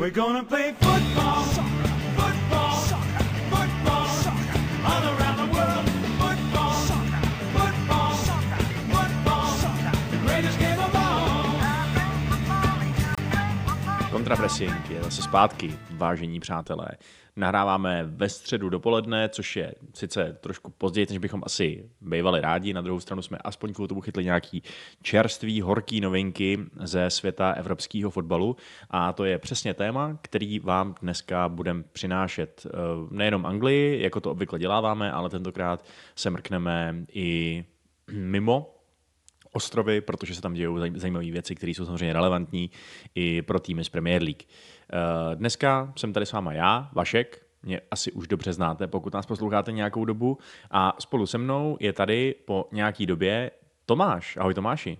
We're gonna play football, Kontrapressing je zase zpátky, vážení přátelé. Nahráváme ve středu dopoledne, což je sice trošku později, než bychom asi bývali rádi. Na druhou stranu jsme aspoň kvůli tomu chytli nějaký čerstvý, horký novinky ze světa evropského fotbalu. A to je přesně téma, který vám dneska budeme přinášet. Eh, Nejenom Anglii, jako to obvykle děláváme, ale tentokrát se mrkneme i mimo ostrovy, protože se tam dějou zaj- zajímavé věci, které jsou samozřejmě relevantní i pro týmy z Premier League. Eh, Dneska jsem tady s váma já, Vašek, mě asi už dobře znáte, pokud nás posloucháte nějakou dobu, a spolu se mnou je tady po nějaký době Tomáš. Ahoj Tomáši.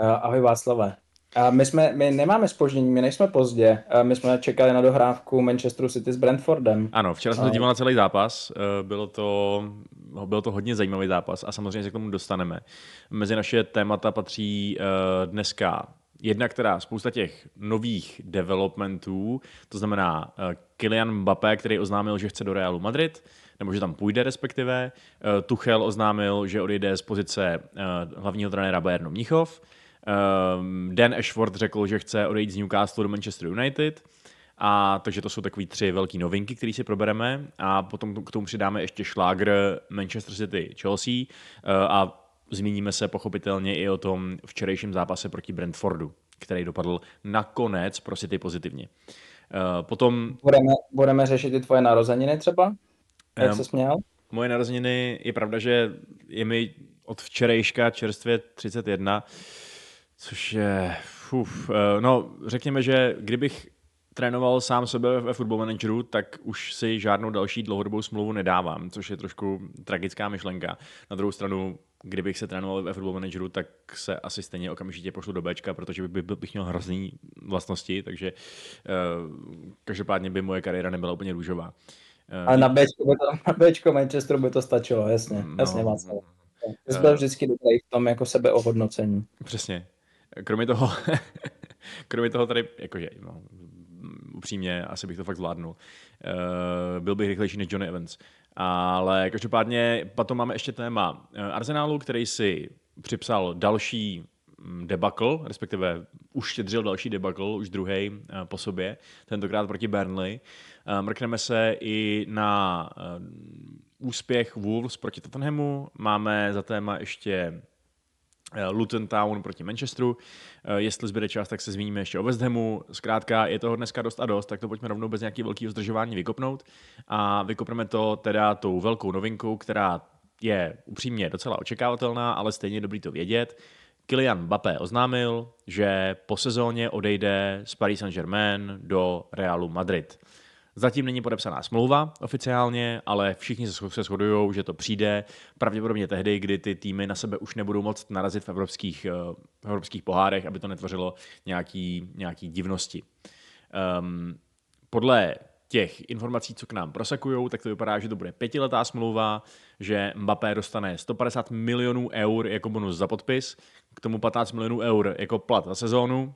Uh, Ahoj Václave. A my, jsme, my nemáme spoždění, my nejsme pozdě. Uh, My jsme čekali na dohrávku Manchesteru City s Brentfordem. Ano, včera jsem se díval na celý zápas, eh, bylo to, byl to hodně zajímavý zápas a samozřejmě se k tomu dostaneme. Mezi naše témata patří eh, dneska jedna, která spousta těch nových developmentů, to znamená eh, Kylian Mbappé, který oznámil, že chce do Realu Madrid, nebo že tam půjde respektive. Tuchel oznámil, že odejde z pozice hlavního trenéra Bayernu Mnichov. Um, Dan Ashford řekl, že chce odejít z Newcastle do Manchester United. A takže to jsou takové tři velké novinky, které si probereme. A potom k tomu přidáme ještě šlágr Manchester City Chelsea uh, a zmíníme se pochopitelně i o tom včerejším zápase proti Brentfordu, který dopadl nakonec pro City pozitivně. Uh, potom Budeme, budeme řešit i tvoje narozeniny třeba? Jak Em, jsi směl? moje narozeniny, je pravda, že je mi od včerejška čerstvě 31, což je, uf, eh, no řekněme, že kdybych trénoval sám sebe ve Football Manageru, tak už si žádnou další dlouhodobou smlouvu nedávám, což je trošku tragická myšlenka. Na druhou stranu, kdybych se trénoval ve Football Manageru, tak se asi stejně okamžitě pošlu do Bčka, protože by, by, bych měl hrozný vlastnosti, takže uh, každopádně by moje kariéra nebyla úplně růžová. Eh, Ale na Bčko, by to, na Bčko Manchesteru by to stačilo, jasně. No. Jasně, Václav. Jsi byl vždycky dobrý v tom jako sebeohodnocení. Přesně. Kromě toho, kromě toho tady, jakože, no, upřímně, asi bych to fakt zvládnul. Uh, byl bych rychlejší než Johnny Evans. Ale každopádně potom máme ještě téma eh, Arsenálu, který si připsal další mm, debakl, respektive uštědřil další debakl, už druhý po sobě, tentokrát proti Burnley. Eh, Mrkneme se i na eh, úspěch Wolves proti Tottenhamu. Máme za téma ještě eh, Luton Town proti Manchesteru. Eh, Jestli zbyde čas, tak se zmíníme ještě o West Hamu. Zkrátka je toho dneska dost a dost, tak to pojďme rovnou bez nějakého velkého zdržování vykopnout. A vykopneme to teda tou velkou novinkou, která je upřímně docela očekávatelná, ale stejně dobrý to vědět. Kylian Mbappé oznámil, že po sezóně odejde z Paris Saint-Germain do Realu Madrid. Zatím není podepsaná smlouva oficiálně, ale všichni se sho- se shodují, že to přijde pravděpodobně tehdy, kdy ty týmy na sebe už nebudou moct narazit v evropských, eh, v evropských pohárech, aby to netvořilo nějaký, nějaký divnosti. Um, podle těch informací, co k nám prosekují, tak to vypadá, že to bude pětiletá smlouva, že Mbappé dostane 150 milionů eur jako bonus za podpis, k tomu 15 milionů eur jako plat za sezónu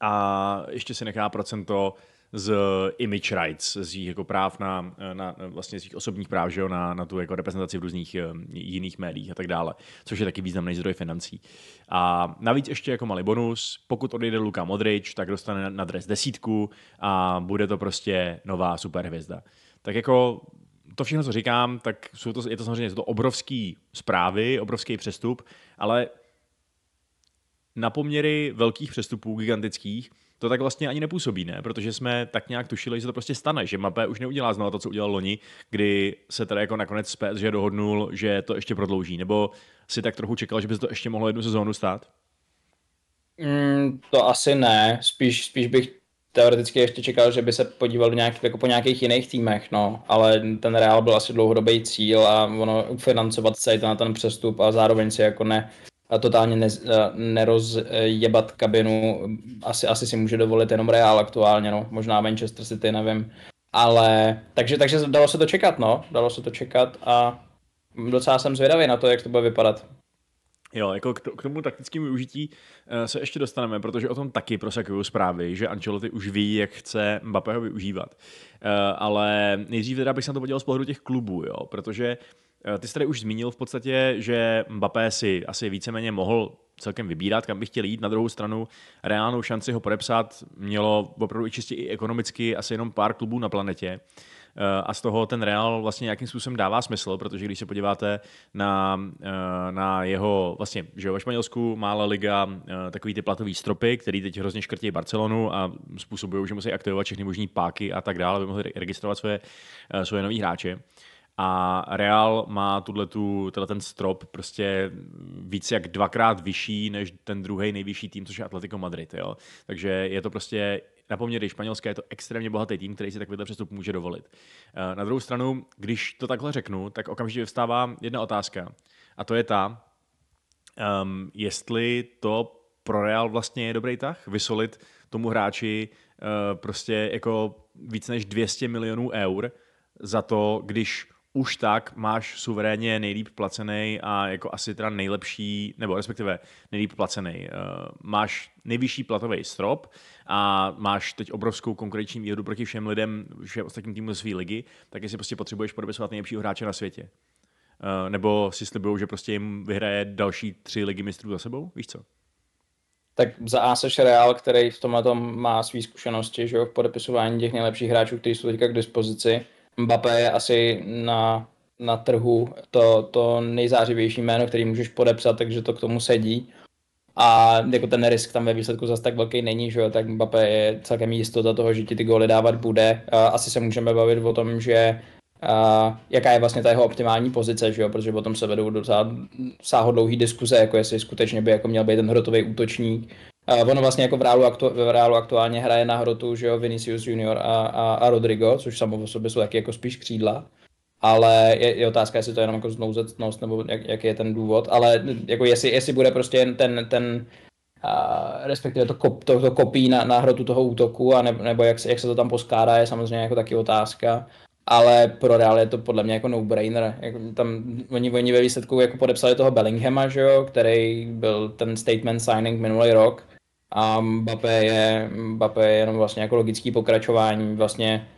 a ještě si nechá procento z image rights, z jejich jako práv na, na vlastně svých osobních práv, že jo, na, na tu jako reprezentaci v různých eh, jiných médiích a tak dále, což je taky významný zdroj financí. A navíc ještě jako malý bonus, pokud odejde Luka Modrič, tak dostane na dres desítku a bude to prostě nová superhvězda. Tak jako to všechno, co říkám, tak jsou to, je to samozřejmě jsou to obrovský zprávy, obrovský přestup, ale na poměry velkých přestupů, gigantických, to tak vlastně ani nepůsobí, ne? Protože jsme tak nějak tušili, že se to prostě stane, že Mbappé už neudělá znovu to, co udělal loni, kdy se teda jako nakonec z PSG dohodnul, že to ještě prodlouží, nebo si tak trochu čekal, že by se to ještě mohlo jednu sezónu stát? Mm, to asi ne, spíš, spíš bych teoreticky ještě čekal, že by se podíval do nějak, jako po nějakých jiných týmech, no, ale ten Real byl asi dlouhodobý cíl a ono ufinancovat celý ten, ten přestup a zároveň si jako ne, a totálně ne, nerozjebat kabinu, asi, asi si může dovolit jenom Real aktuálně, no, možná Manchester City, nevím, ale, takže, takže dalo se to čekat, no, dalo se to čekat a docela jsem zvědavý na to, jak to bude vypadat. Jo, jako k, to, k tomu taktickému využití uh, se ještě dostaneme, protože o tom taky prosakují zprávy, že Ancelotti už ví, jak chce Mbappého využívat. Uh, ale nejdřív teda bych se na to podíval z pohledu těch klubů, jo, protože uh, ty jsi tady už zmínil v podstatě, že Mbappé si asi víceméně mohl celkem vybírat, kam by chtěl jít. Na druhou stranu reálnou šanci ho podepsat mělo opravdu i čistě i ekonomicky asi jenom pár klubů na planetě. Eh, a z toho ten Real vlastně nějakým způsobem dává smysl, protože když se podíváte na, eh, na jeho, vlastně, že ve Španělsku má La Liga eh, takový ty platový stropy, který teď hrozně škrtí Barcelonu a způsobují, že musí aktivovat všechny možné páky a tak dále, aby mohli registrovat svoje, svoje nový hráče. A Real má tu, ten strop prostě víc jak dvakrát vyšší než ten druhý nejvyšší tým, což je Atletico Madrid. Jo? Takže je to prostě na poměry španělské je to extrémně bohatý tým, který si takovýhle přestup může dovolit. Eh, na druhou stranu, když to takhle řeknu, tak okamžitě vystává jedna otázka. A to je ta, um, jestli to pro Real vlastně je dobrý tah, vysolit tomu hráči uh, prostě jako víc než 200 milionů eur za to, když už tak máš suverénně nejlíp placený a jako asi teda nejlepší, nebo respektive nejlíp placený. Uh, máš nejvyšší platový strop a máš teď obrovskou konkurenční výhodu proti všem lidem, všem ostatním týmům své ligy, tak jestli prostě potřebuješ podepisovat nejlepšího hráče na světě. Uh, nebo si slibují, že prostě jim vyhraje další tři ligy mistrů za sebou? Víš co? Tak za A seš Real, který v tomhle tom má své zkušenosti, že jo, v podepisování těch nejlepších hráčů, kteří jsou teďka k dispozici Mbappé je asi na, na trhu to, to nejzářivější jméno, který můžeš podepsat, takže to k tomu sedí. A jako ten risk tam ve výsledku zase tak velký není, že jo, tak Mbappé je celkem jistota toho, že ti ty góly dávat bude. Asi se můžeme bavit o tom, že a jaká je vlastně ta jeho optimální pozice, že jo? protože potom se vedou docela sáhodlouhý diskuze, jako jestli skutečně by jako měl být ten hrotový útočník, Uh, ono vlastně jako v Reálu, aktu, v Reálu aktuálně hraje na hrotu, že jo, Vinicius Junior a, a, a Rodrigo, což samo o sobě jsou taky jako spíš křídla. Ale je, je otázka, jestli to je jenom jako znouzectnost, nebo jak, jaký je ten důvod. Ale jako jestli, jestli bude prostě ten, ten a respektive to, kop, to, to kopí na, na hrotu toho útoku, a ne, nebo jak se, jak se to tam poskládá, je samozřejmě jako taky otázka. Ale pro Real je to podle mě jako no-brainer. Jako tam, oni, oni ve výsledku jako podepsali toho Bellinghama, že jo, který byl ten statement signing minulý rok a Mbappé je, Mbappé je jenom vlastně jako logický pokračování, vlastně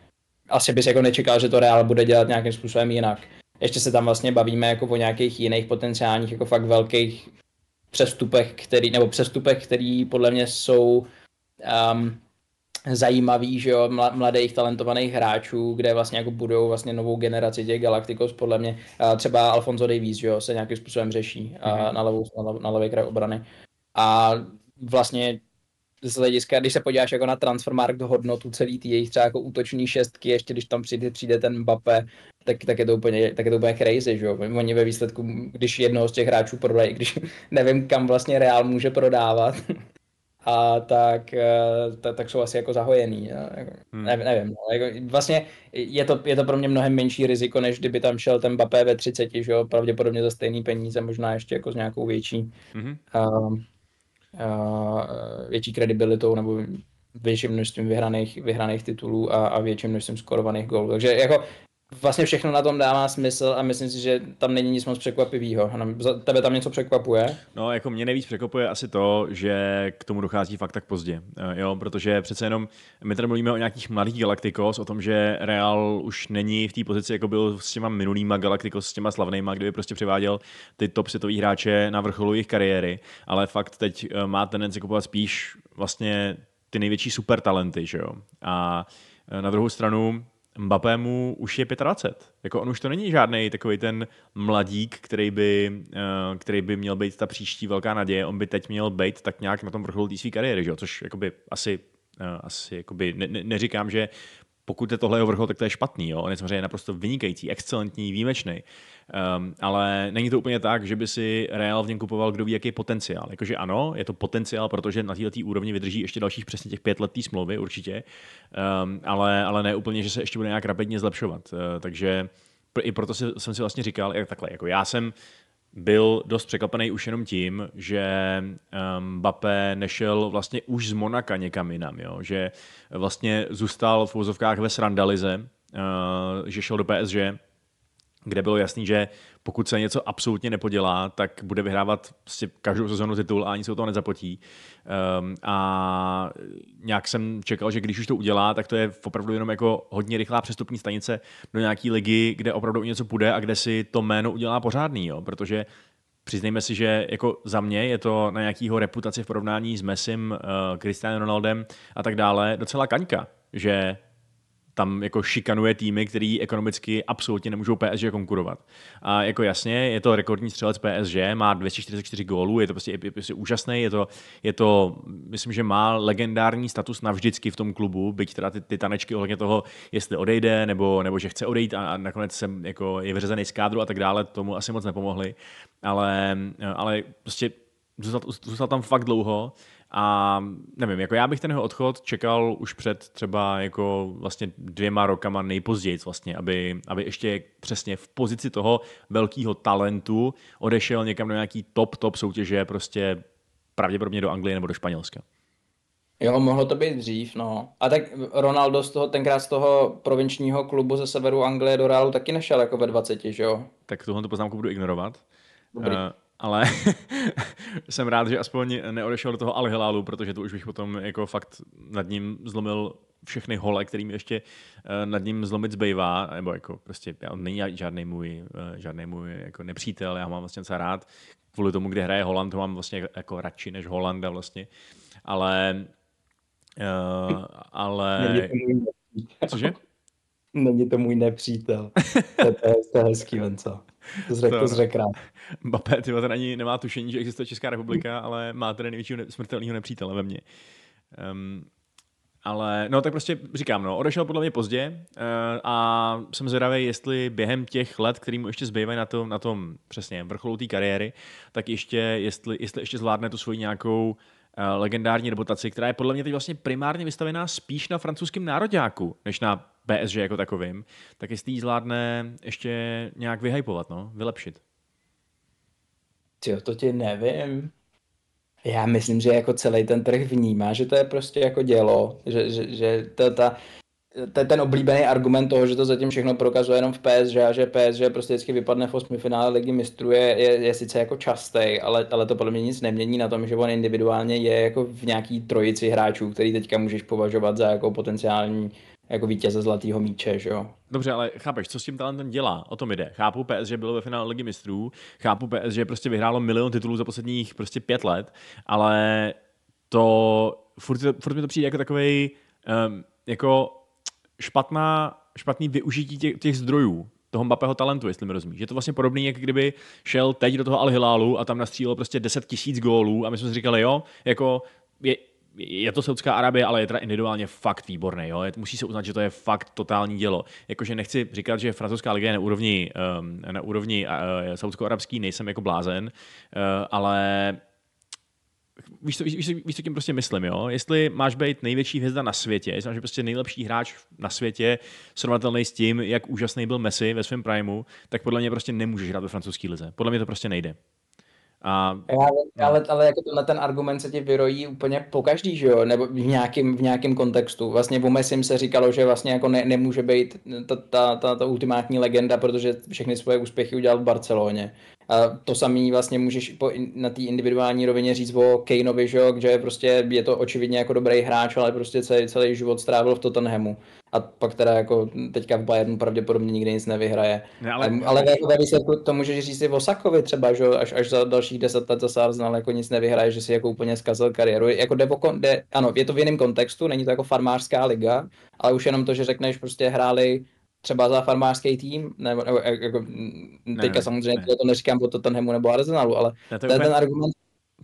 asi bys jako nečekal, že to Real bude dělat nějakým způsobem jinak. Ještě se tam vlastně bavíme jako o nějakých jiných potenciálních, jako fakt velkých přestupech, který, nebo přestupech, který podle mě jsou um, zajímavý, že jo, mladých talentovaných hráčů, kde vlastně jako budou vlastně novou generaci těch Galacticos, podle mě. Třeba Alfonso Davies, že jo, se nějakým způsobem řeší mm-hmm. na, levou, na, na levý kraj obrany. A vlastně z hlediska, když se podíváš jako na transfermarkt hodnotu celý ty jejich třeba jako útoční šestky, ještě když tam přijde, přijde ten Mbappé, tak, tak, je to úplně, tak je to úplně crazy, že jo? Oni ve výsledku, když jednoho z těch hráčů prodají, když nevím, kam vlastně Real může prodávat, a tak, tak, tak jsou asi jako zahojený. Jako, hmm. nevím, nevím no. jako, vlastně je to, je to pro mě mnohem menší riziko, než kdyby tam šel ten Mbappé ve 30, že jo? pravděpodobně za stejný peníze, možná ještě jako s nějakou větší hmm. uh, větší kredibilitou nebo větším množstvím vyhraných, vyhraných titulů a, a větším množstvím skorovaných gólů. Takže jako vlastně všechno na tom dává smysl a myslím si, že tam není nic moc překvapivého. Tebe tam něco překvapuje? No, jako mě nejvíc překvapuje asi to, že k tomu dochází fakt tak pozdě. Eh, jo, protože přece jenom my tady mluvíme o nějakých mladých Galacticos, o tom, že Real už není v té pozici, jako byl s těma minulýma Galacticos, s těma slavnýma, kdyby prostě přiváděl ty top světový hráče na vrcholu jejich kariéry, ale fakt teď eh, má tendenci kupovat spíš vlastně ty největší super talenty, že jo. A eh, na druhou stranu Mbappému už je 25. Jako on už to není žádný takový ten mladík, který by, uh, který by měl být ta příští velká naděje. On by teď měl být tak nějak na tom vrcholu té své kariéry, že což jakoby asi, uh, asi jakoby ne, ne, neříkám, že pokud je tohle jeho vrchol, tak to je špatný. Jo? On je samozřejmě naprosto vynikající, excelentní, výjimečný. Um, ale není to úplně tak, že by si Real v něm kupoval kdo ví, jaký potenciál. Jakože ano, je to potenciál, protože na této úrovni vydrží ještě dalších přesně těch pět let té smlouvy, určitě, um, ale, ale ne úplně, že se ještě bude nějak rapidně zlepšovat. Uh, takže i proto si, jsem si vlastně říkal, jak takhle, jako já jsem byl dost překvapený už jenom tím, že um, Mbappé nešel vlastně už z Monaka někam jinam, jo? že vlastně zůstal v vozovkách ve Srandalize, uh, že šel do PSG, kde bylo jasný, že pokud se něco absolutně nepodělá, tak bude vyhrávat prostě každou sezonu titul a ani se o toho nezapotí. Um, a nějak jsem čekal, že když už to udělá, tak to je opravdu jenom jako hodně rychlá přestupní stanice do nějaké ligy, kde opravdu něco půjde a kde si to jméno udělá pořádný, jo? protože přiznejme si, že jako za mě je to na nějakýho reputaci v porovnání s Messim, uh, Cristiano Ronaldem a tak dále docela kaňka, že tam jako šikanuje týmy, který ekonomicky absolutně nemůžou PSG konkurovat. A jako jasně, je to rekordní střelec PSG, má 244 gólů, je to prostě je, je, je úžasný, je to, je to, myslím, že má legendární status navždycky v tom klubu, byť teda ty, ty tanečky ohledně toho, jestli odejde, nebo, nebo že chce odejít a, a nakonec jsem, jako je vyřazený z kádru a tak dále, tomu asi moc nepomohli, ale, ale prostě zůstal, zůstal tam fakt dlouho a nevím, jako já bych ten jeho odchod čekal už před třeba jako vlastně dvěma rokama nejpozději vlastně, aby, aby ještě přesně v pozici toho velkého talentu odešel někam do nějaký top, top soutěže, prostě pravděpodobně do Anglie nebo do Španělska. Jo, mohlo to být dřív, no. A tak Ronaldo z toho, tenkrát z toho provinčního klubu ze severu Anglie do Realu taky nešel jako ve 20, že jo? Tak tuhle poznámku budu ignorovat. Dobrý. Uh, ale jsem rád, že aspoň neodešel do toho Al Hilalu, protože to už bych potom jako fakt nad ním zlomil všechny hole, kterými ještě uh, nad ním zlomit zbývá, nebo jako prostě on není žádný můj, uh, žádný můj jako nepřítel, já mám vlastně docela rád, kvůli tomu, kde hraje Holand, to mám vlastně jako radši než Holanda vlastně, ale uh, ale... Cože? Není to můj nepřítel. to, je, to je hezký, Venco. To řekl, to, řek rád. Mbappé, ty ten ani nemá tušení, že existuje Česká republika, ale má ten největšího smrtelného nepřítele ve mně. Um, ale no tak prostě říkám, no, odešel podle mě pozdě uh, a jsem zvědavý, jestli během těch let, který mu ještě zbývají na tom, na tom přesně vrcholu té kariéry, tak ještě, jestli, jestli ještě zvládne tu svoji nějakou uh, legendární reputaci, která je podle mě teď vlastně primárně vystavená spíš na francouzském národňáku, než na PSG jako takovým, tak jestli ji zvládne ještě nějak vyhypovat, no, vylepšit. Jo, to ti nevím. Já myslím, že jako celý ten trh vnímá, že to je prostě jako dělo, že, že, že to, ta, je ten oblíbený argument toho, že to zatím všechno prokazuje jenom v PSG a že PSG prostě vždycky vypadne v osmi finále ligy mistrů je, je, je sice jako častý, ale, ale to podle mě nic nemění na tom, že on individuálně je jako v nějaký trojici hráčů, který teďka můžeš považovat za jako potenciální jako vítěze zlatého míče, že jo. Dobře, ale chápeš, co s tím talentem dělá? O tom jde. Chápu PSG bylo ve finále ligy mistrů, chápu PSG prostě vyhrálo milion titulů za posledních prostě pět let, ale to furt, furt mi to přijde jako takový um, jako špatná, špatný využití těch, těch zdrojů toho Mbappého talentu, jestli mi rozumíš. Je to vlastně podobný, jak kdyby šel teď do toho Al Hilalu a tam nastřílel prostě 10 tisíc gólů a my jsme si říkali, jo, jako je, je to Saudská Arabie, ale je teda individuálně fakt výborný. Jo? Musí se uznat, že to je fakt totální dělo. Jakože nechci říkat, že francouzská liga je na úrovni, um, na úrovni uh, saudsko-arabský, nejsem jako blázen, uh, ale víš, co, víš, víš, co tím prostě myslím, jo? Jestli máš být největší hvězda na světě, jestli máš být prostě nejlepší hráč na světě, srovnatelný s tím, jak úžasný byl Messi ve svém primu, tak podle mě prostě nemůžeš hrát ve francouzské lize. Podle mě to prostě nejde. A, ale, no. ale, ale jako tenhle ten argument se ti vyrojí úplně po každý, že jo? Nebo v nějakém, v nějakém kontextu. Vlastně o Messim se říkalo, že vlastně jako ne, nemůže být ta, ta, ta, ta ultimátní legenda, protože všechny svoje úspěchy udělal v Barceloně. A to samý vlastně můžeš po, na té individuální rovině říct o Kaneovi, že, že prostě je to očividně jako dobrý hráč, ale prostě celý, celý život strávil v Tottenhamu. A pak teda jako teďka v Bayernu pravděpodobně nikdy nic nevyhraje. Ne, ale, ale ve, ve výsledku to můžeš říct i o Sakovi třeba, že až, až za dalších deset let zase Arsenal jako nic nevyhraje, že si jako úplně zkazil kariéru. Jako jde, jde, ano, je to v jiném kontextu, není to jako farmářská liga, ale už jenom to, že řekneš prostě hráli třeba za farmářský tým, nebo, nebo jako, teďka ne, samozřejmě ne. to neříkám o Tottenhamu nebo Arsenalu, ale ne, to ten, úplně... ten argument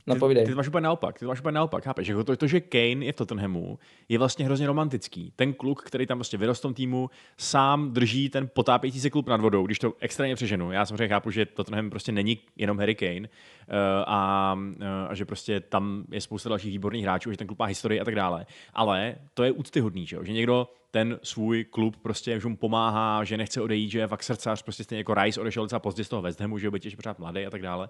No, ty, ty to máš úplně naopak, ty to máš úplně naopak, chápeš? Jako to, to, že Kane je v Tottenhamu, je vlastně hrozně romantický. Ten kluk, který tam vlastně vyrostl v tom týmu, sám drží ten potápějící se klub nad vodou, když to extrémně přeženu. Já samozřejmě chápu, že Tottenham prostě není jenom Harry Kane uh, a, uh, a, že prostě tam je spousta dalších výborných hráčů, že ten klub má historii a tak dále. Ale to je úctyhodný, že, že někdo ten svůj klub prostě, že mu pomáhá, že nechce odejít, že je fakt srdcař, prostě stejně jako Rice odešel docela pozdě z toho West Hamu, že by těž pořád mladý a tak dále.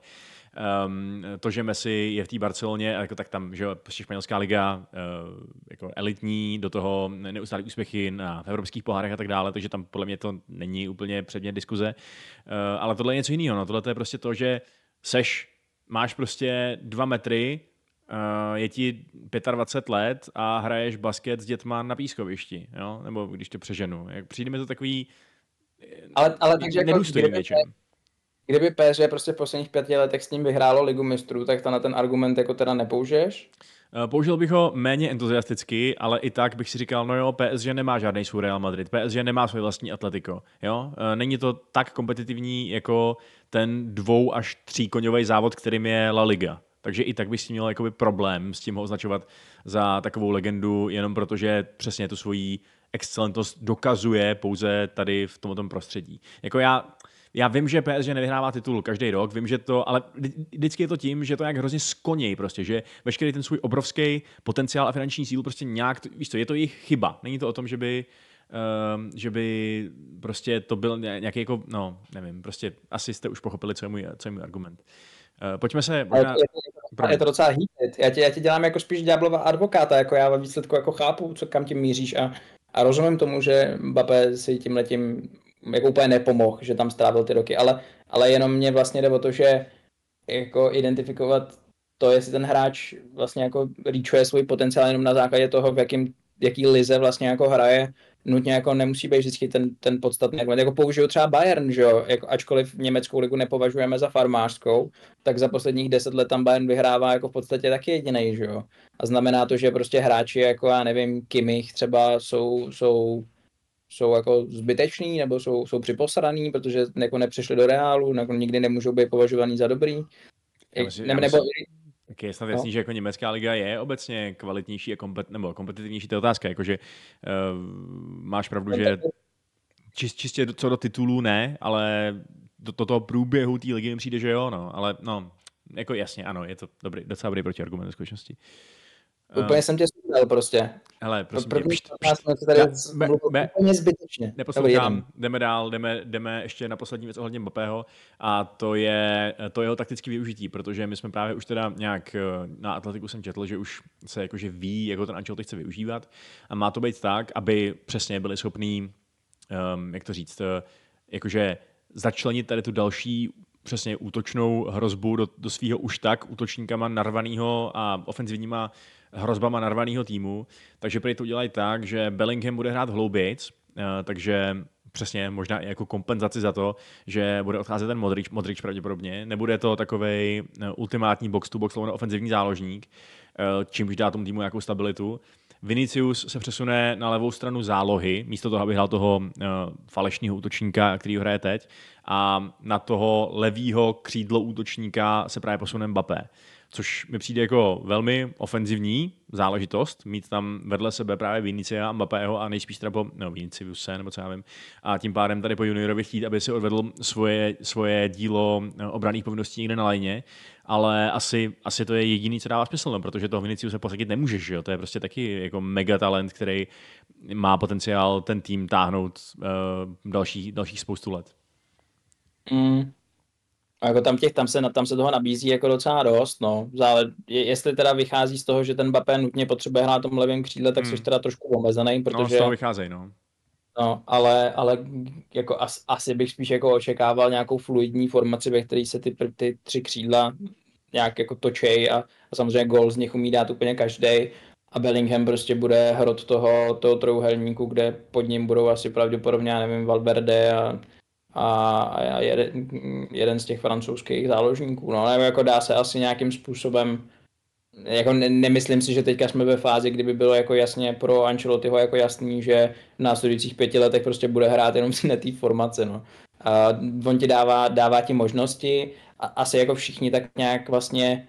Um, to, že Messi je v té Barceloně, jako tak tam, že prostě španělská liga uh, jako elitní, do toho neustálý úspěchy na v evropských pohárech a tak dále, takže tam podle mě to není úplně předmět diskuze. Uh, ale tohle je něco jiného, no. tohle je prostě to, že seš, máš prostě dva metry, uh, je ti 25 let a hraješ basket s dětma na pískovišti, jo? nebo když to přeženu. Jak přijde mi to takový Ale, ale takže jako, kdyby, většinou. kdyby PSG prostě v posledních pěti letech s ním vyhrálo ligu mistrů, tak to na ten argument jako teda nepoužiješ? Eh, Použil bych ho méně entuziasticky, ale i tak bych si říkal, no jo, PSG nemá žádný svůj Real Madrid, PSG nemá svůj vlastní Atletico, jo? Eh, Není to tak kompetitivní jako ten dvou až tří koňový závod, kterým je La Liga. Takže i tak bych s tím měl jakoby problém s tím ho označovat za takovou legendu, jenom protože přesně tu svoji excelentnost dokazuje pouze tady v tomto prostředí. Jako já, já vím, že PSG nevyhrává titul každý rok, vím, že to, ale vždy- vždycky je to tím, že to nějak hrozně skonějí prostě, že veškerý ten svůj obrovský potenciál a finanční sílu prostě nějak, víš co, je to jejich chyba. Není to o tom, že by Um, že by prostě to byl ně- nějaký jako, no, nevím, prostě asi jste už pochopili, co je můj, co je můj argument. Uh, pojďme se možná... je, to, je to docela heated. Já tě, já tě dělám jako spíš ďáblova advokáta, jako já ve výsledku jako chápu, co kam tím míříš a, a rozumím tomu, že Mbappé si tím letím jako úplně nepomohl, že tam strávil ty roky, ale, ale jenom mě vlastně jde o to, že jako identifikovat to, jestli ten hráč vlastně jako reachuje svůj potenciál jenom na základě toho, v jakým, jaký lize vlastně jako hraje, nutně jako nemusí být vždycky ten, ten podstatný argument. Jako použiju třeba Bayern, že jo, jako ačkoliv německou ligu nepovažujeme za farmářskou, tak za posledních deset let tam Bayern vyhrává jako v podstatě taky jediný, že jo. A znamená to, že prostě hráči jako já nevím, Kimmich třeba jsou, jsou jsou jako zbyteční nebo jsou, jsou připosraný, protože jako nepřišli do reálu, jako nikdy nemůžou být považovaný za dobrý. Já myslím- Ne, já nebo, Tak je snad No. jasný, že jako německá liga je obecně kvalitnější a kompet, nebo kompetitivnější, to je otázka, jakože uh, máš pravdu, že čist, čistě co do titulů ne, ale do, do toho průběhu té ligy mi přijde, že jo, no, ale no, jako jasně, ano, je to dobrý, docela dobrý protiargument ve skutečnosti. úplně jsem tě zkusil prostě. Hele, prosím tě, První pšt, 15 minut tady Já- mluvil be- úplně zbytečně. Neposlouchám, jdeme dál, jdeme, jdeme ještě na poslední věc ohledně Mbappého a to je to jeho taktické využití, protože my jsme právě už teda nějak eh, na Atletiku jsem četl, že už se jakože ví, jak ho ten Ancelotti chce využívat a má to být tak, aby přesně byli schopní, um, jak to říct, eh, jakože začlenit tady tu další přesně útočnou hrozbu do, do svého už tak útočníkama narvaného a ofenzivníma hrozbama narvaného týmu. Takže prý to udělají tak, že Bellingham bude hrát hloubějc, eh, takže přesně možná i jako kompenzaci za to, že bude odcházet ten Modrič, Modrič pravděpodobně. Nebude to takový ultimátní box-to-box box ofenzivní záložník, eh, čímž dá tomu týmu nějakou stabilitu. Vinicius se přesune na levou stranu zálohy, místo toho, aby hrál toho falešního útočníka, který hraje teď. A na toho levýho křídlo útočníka se právě posune Mbappé. Což mi přijde jako velmi ofenzivní záležitost, mít tam vedle sebe právě Vinicia a Mbappého a nejspíš teda po, no Viniciuse, nebo co já vím, a tím pádem tady po juniorovi chtít, aby si odvedl svoje, svoje dílo eh, obraných povinností někde na lajně, ale asi, asi to je jediný, co dává smysl, no, protože toho Viniciuse posadit nemůžeš, že jo? to je prostě taky jako mega talent, který má potenciál ten tým táhnout uh, další, dalších spoustu let. Mm. A jako tam těch, tam se, tam se toho nabízí jako docela dost, no. Zále, je, jestli teda vychází z toho, že ten Mbappé nutně potřebuje hrát tom levém křídle, tak Hmm. jsi teda trošku omezený, No, z protože, toho vycházejí, no. no, ale, ale jako as, asi bych spíš jako očekával nějakou fluidní formaci, ve které se ty, ty tři křídla nějak jako točej a, a samozřejmě gol z nich umí dát úplně každý a Bellingham prostě bude hrot toho, toho trojuhelníku, kde pod ním budou asi pravděpodobně, já nevím, Valverde a, a, a jeden, jeden z těch francouzských záložníků. No, ale jako dá se asi nějakým způsobem jako ne, nemyslím si, že teďka jsme ve fázi, kdyby bylo jako jasně pro Ancelottiho jako jasný, že v následujících pěti letech prostě bude hrát jenom si na té formaci. No. A on ti dává, dává ti možnosti a asi jako všichni tak nějak vlastně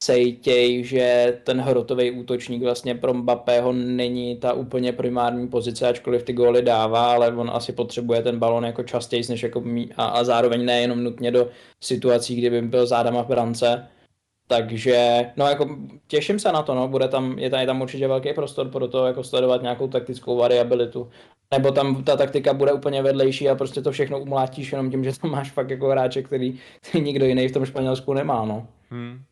cejtěj, že ten hrotový útočník vlastně pro Mbappého není ta úplně primární pozice, ačkoliv ty góly dává, ale on asi potřebuje ten balon jako častěji, než jako mí, a, a zároveň nejenom nutně do situací, kdyby byl zádama v brance. takže, no jako těším se na to, no, bude tam, je tam, je tam určitě velký prostor pro to, jako sledovat nějakou taktickou variabilitu. Nebo tam ta taktika bude úplně vedlejší a prostě to všechno umlátíš jenom tím, že tam máš fakt jako hráče, který, který nikdo jiný v tom Španělsku nemá, no. Hmm.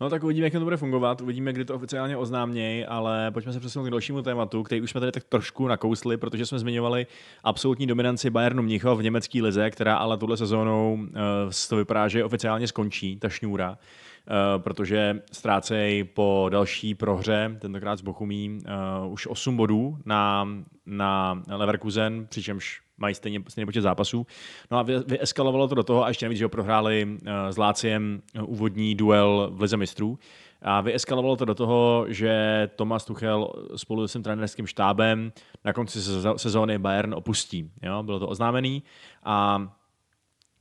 No tak uvidíme, jak to bude fungovat, uvidíme, kdy to oficiálně oznámějí, ale pojďme se přesunout k dalšímu tématu, který už jsme tady tak trošku nakousli, protože jsme zmiňovali absolutní dominanci Bayernu Mnichov v německé lize, která ale tuhle sezónou uh, to vypadá, že oficiálně skončí, ta šňůra. Uh, protože ztrácejí po další prohře, tentokrát s Bochumí, uh, už 8 bodů na, na Leverkusen, přičemž mají stejně, stejně počet zápasů. No a vyeskalovalo to do toho, a ještě navíc, že ho prohráli uh, s Láciem úvodní duel v Lize mistrů, a vyeskalovalo to do toho, že Tomas Tuchel spolu s tím trenérským štábem na konci sezóny Bayern opustí. Jo? Bylo to oznámený a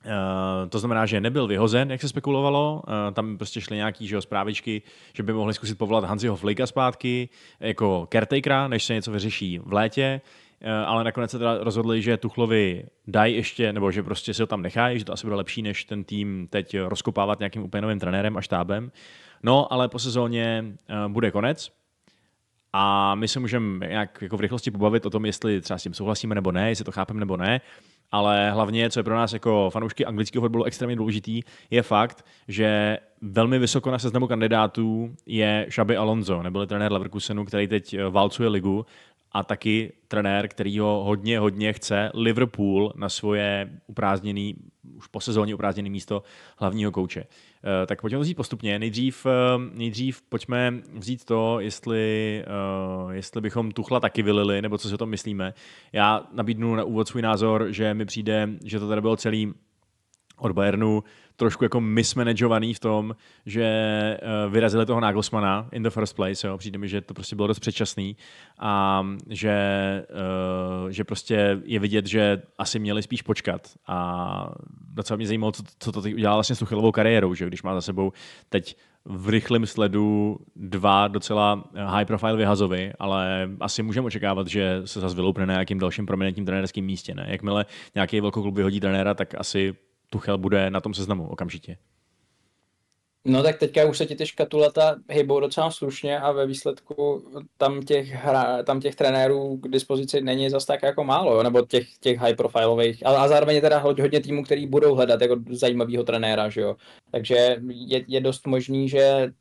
Uh, to znamená, že nebyl vyhozen, jak se spekulovalo. Tam prostě šly nějaký že jo, zprávičky, že by mohli zkusit povolat Hanziho Flika zpátky jako caretakera, než se něco vyřeší v létě. Uh, ale nakonec se teda rozhodli, že Tuchlovi dají ještě, nebo že prostě si ho tam nechají, že to asi bude lepší, než ten tým teď rozkopávat nějakým úplně novým trenérem a štábem. No, ale po sezóně bude konec, a my se můžeme nějak jako v rychlosti pobavit o tom, jestli třeba s tím souhlasíme nebo ne, jestli to chápeme nebo ne. Ale hlavně, co je pro nás jako fanoušky anglického fotbalu extrémně důležitý, je fakt, že velmi vysoko na seznamu kandidátů je Xabi Alonso, nebyl trenér Leverkusenu, který teď eh, válcuje ligu a taky trenér, který ho hodně, hodně chce Liverpool na svoje uprázdněný, už po sezóně uprázdněné místo hlavního kouče. Eh, tak pojďme to vzít postupně. Nejdřív, eh, nejdřív pojďme vzít to, jestli, eh, jestli bychom Tuchla taky vylili, nebo co si o tom myslíme. Já nabídnu na úvod svůj názor, že mi přijde, že to tady bylo celý od Bayernu trošku jako mismanagovaný v tom, že uh, vyrazili toho Nagelsmana in the first place, jo. přijde mi, že to prostě bylo dost předčasný a že, uh, že prostě je vidět, že asi měli spíš počkat a docela mě zajímalo, co, co to teď udělal vlastně s Tuchelovou kariérou, že když má za sebou teď v rychlém sledu dva docela high profile vyhazovi, ale asi můžeme očekávat, že se zase vyloupne na nějakým dalším prominentním trenérským místě. Ne? Jakmile nějaký velkoklub vyhodí trenéra, tak asi Tuchel bude na tom seznamu okamžitě. No tak teďka už se ti ty škatulata hybou docela slušně a ve výsledku tam těch, hra, tam těch trenérů k dispozici není zas tak jako málo, nebo těch, těch high profilových, a, a zároveň je teda hodně týmů, který budou hledat jako zajímavého trenéra, že jo. Takže je, je dost možný, že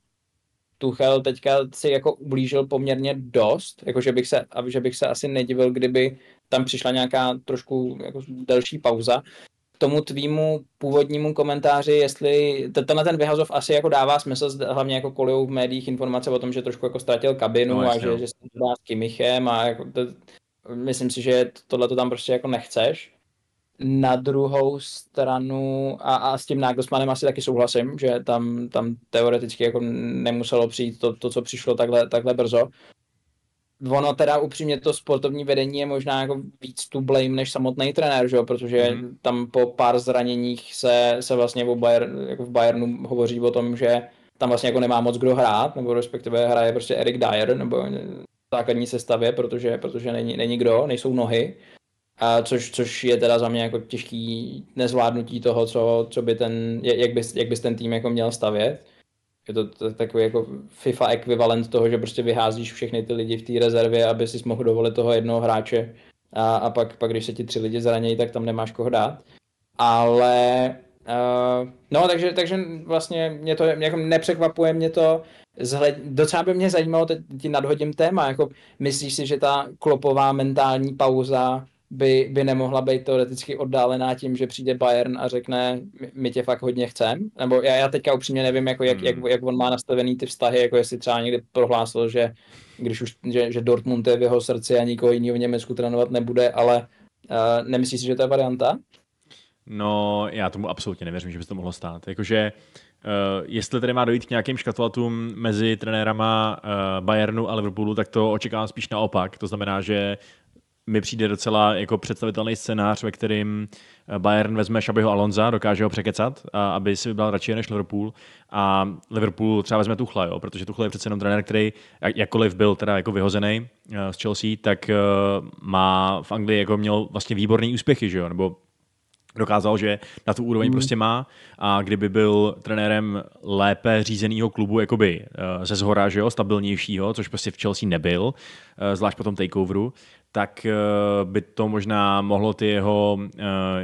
Tuchel teďka si jako ublížil poměrně dost, jako že bych se, že bych se asi nedivil, kdyby tam přišla nějaká trošku jako delší pauza, tomu tvýmu původnímu komentáři, jestli tenhle ten vyhazov asi jako dává smysl, hlavně jako kolujou v médiích informace o tom, že trošku jako ztratil kabinu no, a že, že se dá s Kimichem a jako to, myslím si, že tohle to tam prostě jako nechceš. Na druhou stranu, a, a s tím Nagelsmannem asi taky souhlasím, že tam, tam teoreticky jako nemuselo přijít to, to co přišlo takhle, takhle brzo ono teda upřímně to sportovní vedení je možná jako víc tu blame než samotný trenér, že jo? protože mm. tam po pár zraněních se, se vlastně o Bayern, jako v Bayernu hovoří o tom, že tam vlastně jako nemá moc kdo hrát, nebo respektive hraje prostě Erik Dyer, nebo základní sestavě, protože, protože není, není kdo, nejsou nohy. A což, což je teda za mě jako těžký nezvládnutí toho, co, co by ten, jak bys, jak bys ten tým jako měl stavět je to, takový jako FIFA ekvivalent toho, že prostě vyházíš všechny ty lidi v té rezervě, aby si mohl dovolit toho jednoho hráče a, a pak, pak, když se ti tři lidi zranějí, tak tam nemáš koho dát. Ale uh, no, takže, takže vlastně mě to jako nepřekvapuje mě to, zhled, docela by mě zajímalo, teď ti nadhodím téma, jako myslíš si, že ta klopová mentální pauza by, by nemohla být teoreticky oddálená tím, že přijde Bayern a řekne, my tě fakt hodně chcem. Nebo já, já teďka upřímně nevím, jako jak, hmm. jak, jak, on má nastavený ty vztahy, jako jestli třeba někdy prohlásil, že když už, že, že Dortmund je v jeho srdci a nikoho jiného v Německu trénovat nebude, ale uh, nemyslíš si, že to je varianta? No, já tomu absolutně nevěřím, že by se to mohlo stát. Jakože Uh, jestli tady má dojít k nějakým škatulatům mezi trenérama uh, Bayernu a Liverpoolu, tak to očekávám spíš naopak. To znamená, že mi přijde docela jako představitelný scénář, ve kterým eh, Bayern vezme Šabiho Alonza, dokáže ho překecat, a aby si vybral radši než Liverpool a Liverpool třeba vezme Tuchla, jo, protože Tuchla je přece jenom trenér, který jakkoliv byl teda jako vyhozený eh, z Chelsea, tak eh, má v Anglii jako měl vlastně výborný úspěchy, že jo, nebo dokázal, že na tu úroveň hmm. prostě má a kdyby byl trenérem lépe řízeného klubu, jakoby ze zhora, že jo, stabilnějšího, což prostě v Chelsea nebyl, zvlášť po tom takeoveru, tak by to možná mohlo ty jeho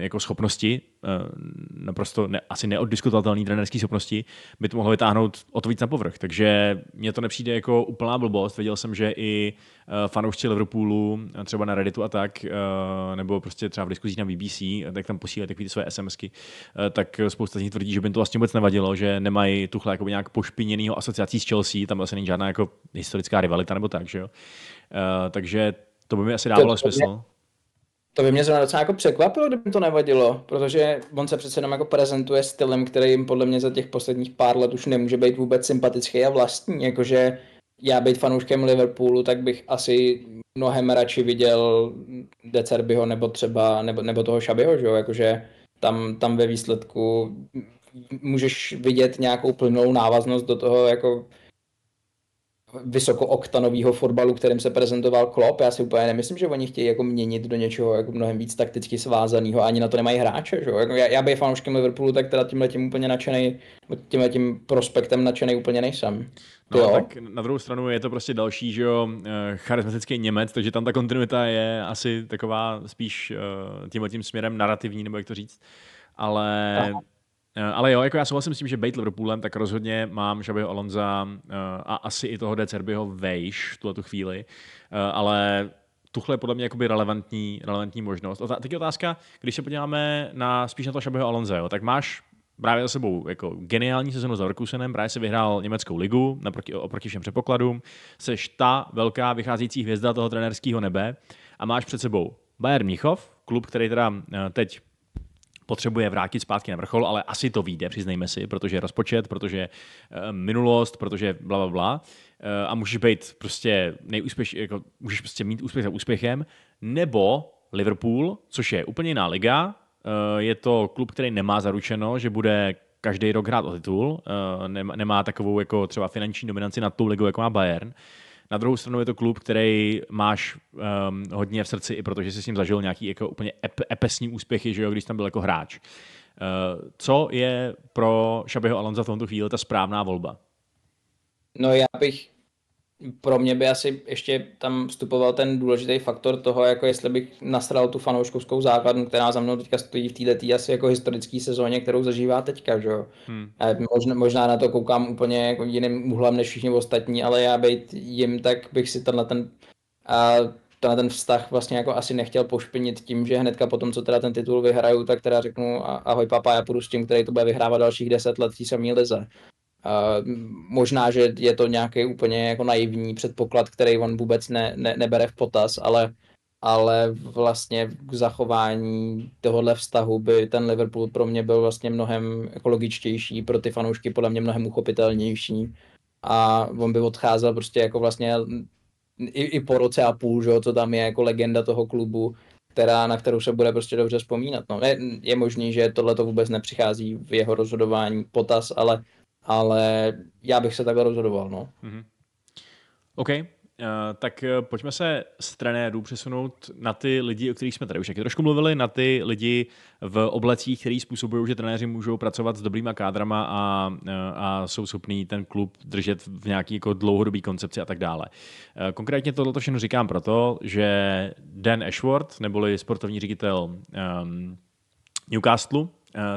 jako schopnosti Eh, naprosto ne, asi neoddiskutovatelný trenerský schopnosti, by to mohlo vytáhnout o to víc na povrch. Takže mně to nepřijde jako úplná blbost. Věděl jsem, že i eh, fanoušci Liverpoolu, eh, třeba na Redditu a tak, nebo prostě třeba v diskuzích na BBC, tak tam posílají takové své SMSky, tak spousta z nich tvrdí, že by to vlastně vůbec nevadilo, že nemají tuchle jako nějak pošpiněného asociací s Chelsea, tam vlastně není žádná jako historická rivalita nebo tak, že jo. Takže to by mi asi dávalo to, smysl. Mě, to by mě zrovna docela jako překvapilo, kdyby to nevadilo, protože on se přece jenom jako prezentuje stylem, který jim podle mě za těch posledních pár let už nemůže být vůbec sympatický a vlastní, jakože já být fanouškem Liverpoolu, tak bych asi mnohem radši viděl Decerbyho nebo třeba, nebo, nebo toho Šabyho, že jo, jakože tam, tam ve výsledku můžeš vidět nějakou plnou návaznost do toho jako vysokooktanového fotbalu, kterým se prezentoval Klopp. Já si úplně nemyslím, že oni chtějí jako měnit do něčeho jako mnohem víc takticky svázaného, ani na to nemají hráče. Že? Jako já, já bych fanouškem Liverpoolu, tak teda tímhle tím úplně nadšený, tímhle tím prospektem nadšený úplně nejsem. No, jo. tak na druhou stranu je to prostě další, že jo, eh, charismatický Němec, takže tam ta kontinuita je asi taková spíš uh, tímhle tím směrem narrativní, nebo jak to říct. Ale Aha Eh, ale jo, jako já souhlasím s tím, že bejt Liverpoolem, tak rozhodně mám Xabiho Alonza eh, a asi i toho Decerbyho vejš v tuhle tu chvíli, eh, ale tuhle je podle mě jakoby relevantní, relevantní možnost. Teď je otázka, když se podíváme na, spíš na to Xabiho Alonza, jo, tak máš právě za sebou jako geniální sezonu za Leverkusenem, právě se vyhrál německou ligu naproti, oproti všem předpokladům, seš ta velká vycházející hvězda toho trenerského nebe a máš před sebou Bayern Mnichov, klub, který teda teď potřebuje vrátit zpátky na vrchol, ale asi to vyjde, přiznejme si, protože rozpočet, protože uh, minulost, protože bla, bla, bla. Uh, a můžeš být prostě nejúspěš, jako, můžeš prostě mít úspěch za úspěchem, nebo Liverpool, což je úplně jiná liga, uh, je to klub, který nemá zaručeno, že bude každý rok hrát o titul, nemá, nemá takovou jako třeba finanční dominanci nad tou ligou, jako má Bayern. Na druhou stranu je to klub, který máš um, hodně v srdci, i protože jsi s ním zažil nějaký jako úplně ep- epesní úspěchy, že jo, když tam byl jako hráč. Uh, co je pro Šabiho Alonza v tomto chvíli ta správná volba? No já bych pro mě by asi ještě tam vstupoval ten důležitý faktor toho, jako jestli bych nasral tu fanouškovskou základnu, která za mnou teďka stojí v této asi jako historické sezóně, kterou zažívá teďka, že jo. Hmm. Možná, možná, na to koukám úplně jako jiným úhlem než všichni ostatní, ale já být jim, tak bych si tenhle ten, a tenhle ten vztah vlastně jako asi nechtěl pošpinit tím, že hnedka potom, co teda ten titul vyhraju, tak teda řeknu ahoj papa, já půjdu s tím, který to bude vyhrávat dalších deset let v té samé lize. Možná, že je to nějaký úplně jako naivní předpoklad, který on vůbec ne, ne, nebere v potaz, ale, ale vlastně k zachování tohohle vztahu by ten Liverpool pro mě byl vlastně mnohem ekologičtější, pro ty fanoušky podle mě mnohem uchopitelnější a on by odcházel prostě jako vlastně i, i po roce a půl, že, co tam je jako legenda toho klubu, která, na kterou se bude prostě dobře vzpomínat. No, je, je možný, že tohle to vůbec nepřichází v jeho rozhodování potaz, ale ale já bych se takhle rozhodoval. No. Mm-hmm. OK, uh, tak uh, pojďme se z trenérů přesunout na ty lidi, o kterých jsme tady už taky trošku mluvili, na ty lidi v oblecích, který způsobují, že trenéři můžou pracovat s dobrýma kádrama a, uh, a jsou schopní ten klub držet v nějaký jako dlouhodobý koncepci a tak dále. Konkrétně tohle všechno říkám proto, že Dan Ashworth, neboli sportovní ředitel um, Newcastle,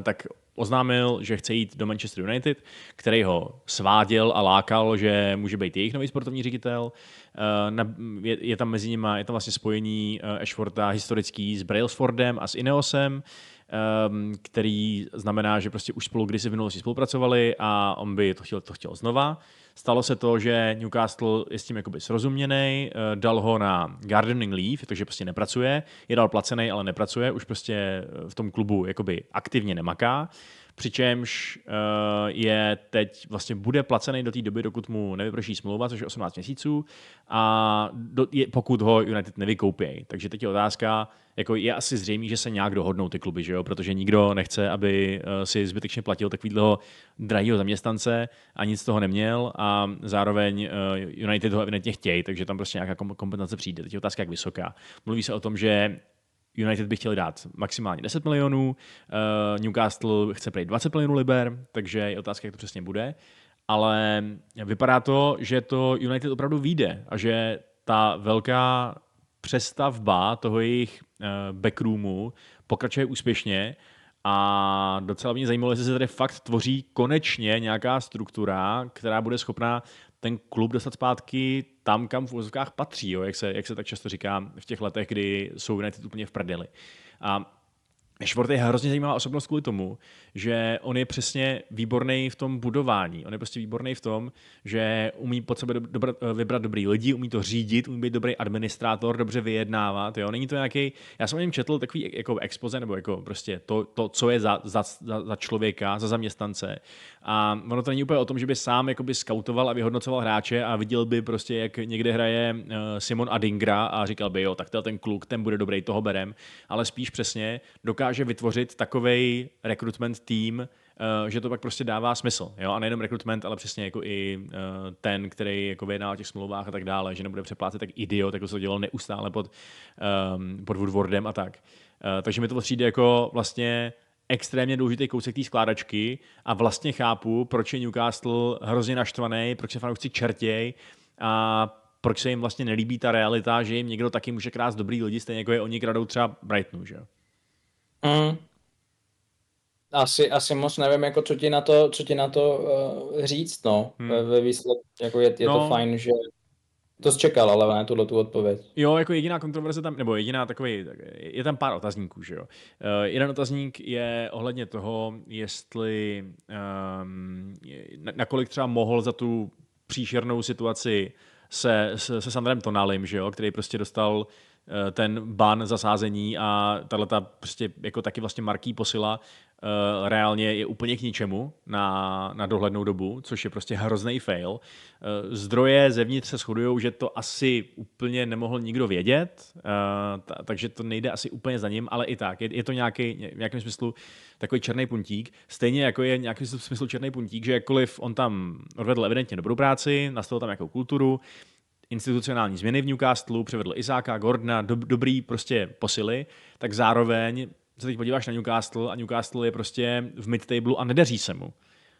tak oznámil, že chce jít do Manchester United, který ho sváděl a lákal, že může být jejich nový sportovní ředitel. Eh, je, tam mezi nimi, je tam vlastně spojení eh, Ashforda historický s Brailsfordem a s Ineosem, ehm, který znamená, že prostě už spolu kdysi v minulosti spolupracovali a on by to chtěl, to chtěl znova. Stalo se to, že Newcastle je s tím jakoby srozuměný, eh, dal ho na gardening leave, takže prostě nepracuje, je dal placený, ale nepracuje, už prostě eh, v tom klubu jakoby aktivně nemaká. Přičemž uh, je teď vlastně bude placený do té doby, dokud mu nevyprší smlouva, což je 18 měsíců, a do, je, pokud ho United nevykoupí. Takže teď je otázka, jako je asi zřejmé, že se nějak dohodnou ty kluby, že jo? protože nikdo nechce, aby uh, si zbytečně platil takového drahého zaměstnance a nic z toho neměl a zároveň uh, United ho evidentně chtějí, takže tam prostě nějaká kompenzace přijde. Teď je otázka, jak vysoká. Mluví se o tom, že United by chtěli dát maximálně 10 milionů, uh, Newcastle chce prej 20 milionů liber, takže je otázka, jak to přesně bude. Ale vypadá to, že to United opravdu vyjde a že ta velká přestavba toho jejich uh, backroomu pokračuje úspěšně a docela mě zajímalo, jestli se tady fakt tvoří konečně nějaká struktura, která bude schopná ten klub dostat zpátky tam, kam v úzovkách patří, jo? Jak, se, jak se tak často říká v těch letech, kdy jsou United úplně v prdeli. A Ashford je hrozně zajímavá osobnost kvůli tomu, že on je přesně výborný v tom budování. On je prostě výborný v tom, že umí pod sebe dobro, vybrat dobrý lidi, umí to řídit, umí být dobrý administrátor, dobře vyjednávat. Jo? Není to nějaký. Já jsem o něm četl takový jako expoze, nebo jako prostě to, to co je za, za, za, za, člověka, za zaměstnance. A ono to není úplně o tom, že by sám jakoby skautoval a vyhodnocoval hráče a viděl by prostě, jak někde hraje uh, Simon Adingra a říkal by, jo, tak ten kluk, ten bude dobrý, toho berem, ale spíš přesně dokáže vytvořit takový recruitment tým, uh, že to pak prostě dává smysl. Jo? A nejenom recruitment, ale přesně jako i uh, ten, který jako vyjedná o těch smlouvách a tak dále, že nebude přeplácet tak idiot, jako se to dělal neustále pod, um, pod Woodwardem a tak. Uh, takže mi to přijde jako vlastně extrémně důležitý kousek té skládačky a vlastně chápu, proč je Newcastle hrozně naštvaný, proč se fanoušci čertěj a proč se jim vlastně nelíbí ta realita, že jim někdo taky může krást dobrý lidi, stejně jako je oni kradou třeba Brightonu, že jo? Mm. Asi, asi moc nevím, jako co ti na to, co ti na to uh, říct, no. Hmm. Ve, ve výsledku, jako je, je no. to fajn, že to zčekal, ale ne tuhle tu odpověď. Jo, jako jediná kontroverze tam, nebo jediná takový, je tam pár otazníků, že jo. Uh, jeden otazník je ohledně toho, jestli, um, nakolik třeba mohl za tu příšernou situaci se, se, se Sandrem Tonalim, že jo, který prostě dostal ten ban zasázení a tahle ta prostě jako taky vlastně marký posila uh, reálně je úplně k ničemu na, na dohlednou dobu, což je prostě hrozný fail. Uh, zdroje zevnitř se shodují, že to asi úplně nemohl nikdo vědět, ta, takže to nejde asi úplně za ním, ale i tak, je, je to nějaký, v nějakém smyslu takový černý puntík, stejně jako je nějaký smyslu černý puntík, že jakkoliv on tam odvedl evidentně dobrou práci, nastavil tam nějakou kulturu, institucionální změny v Newcastlu, převedl Isáka, Gordona, do, dobrý prostě posily, tak zároveň se teď podíváš na Newcastle a Newcastle je prostě v mid-tablu a nedaří se mu.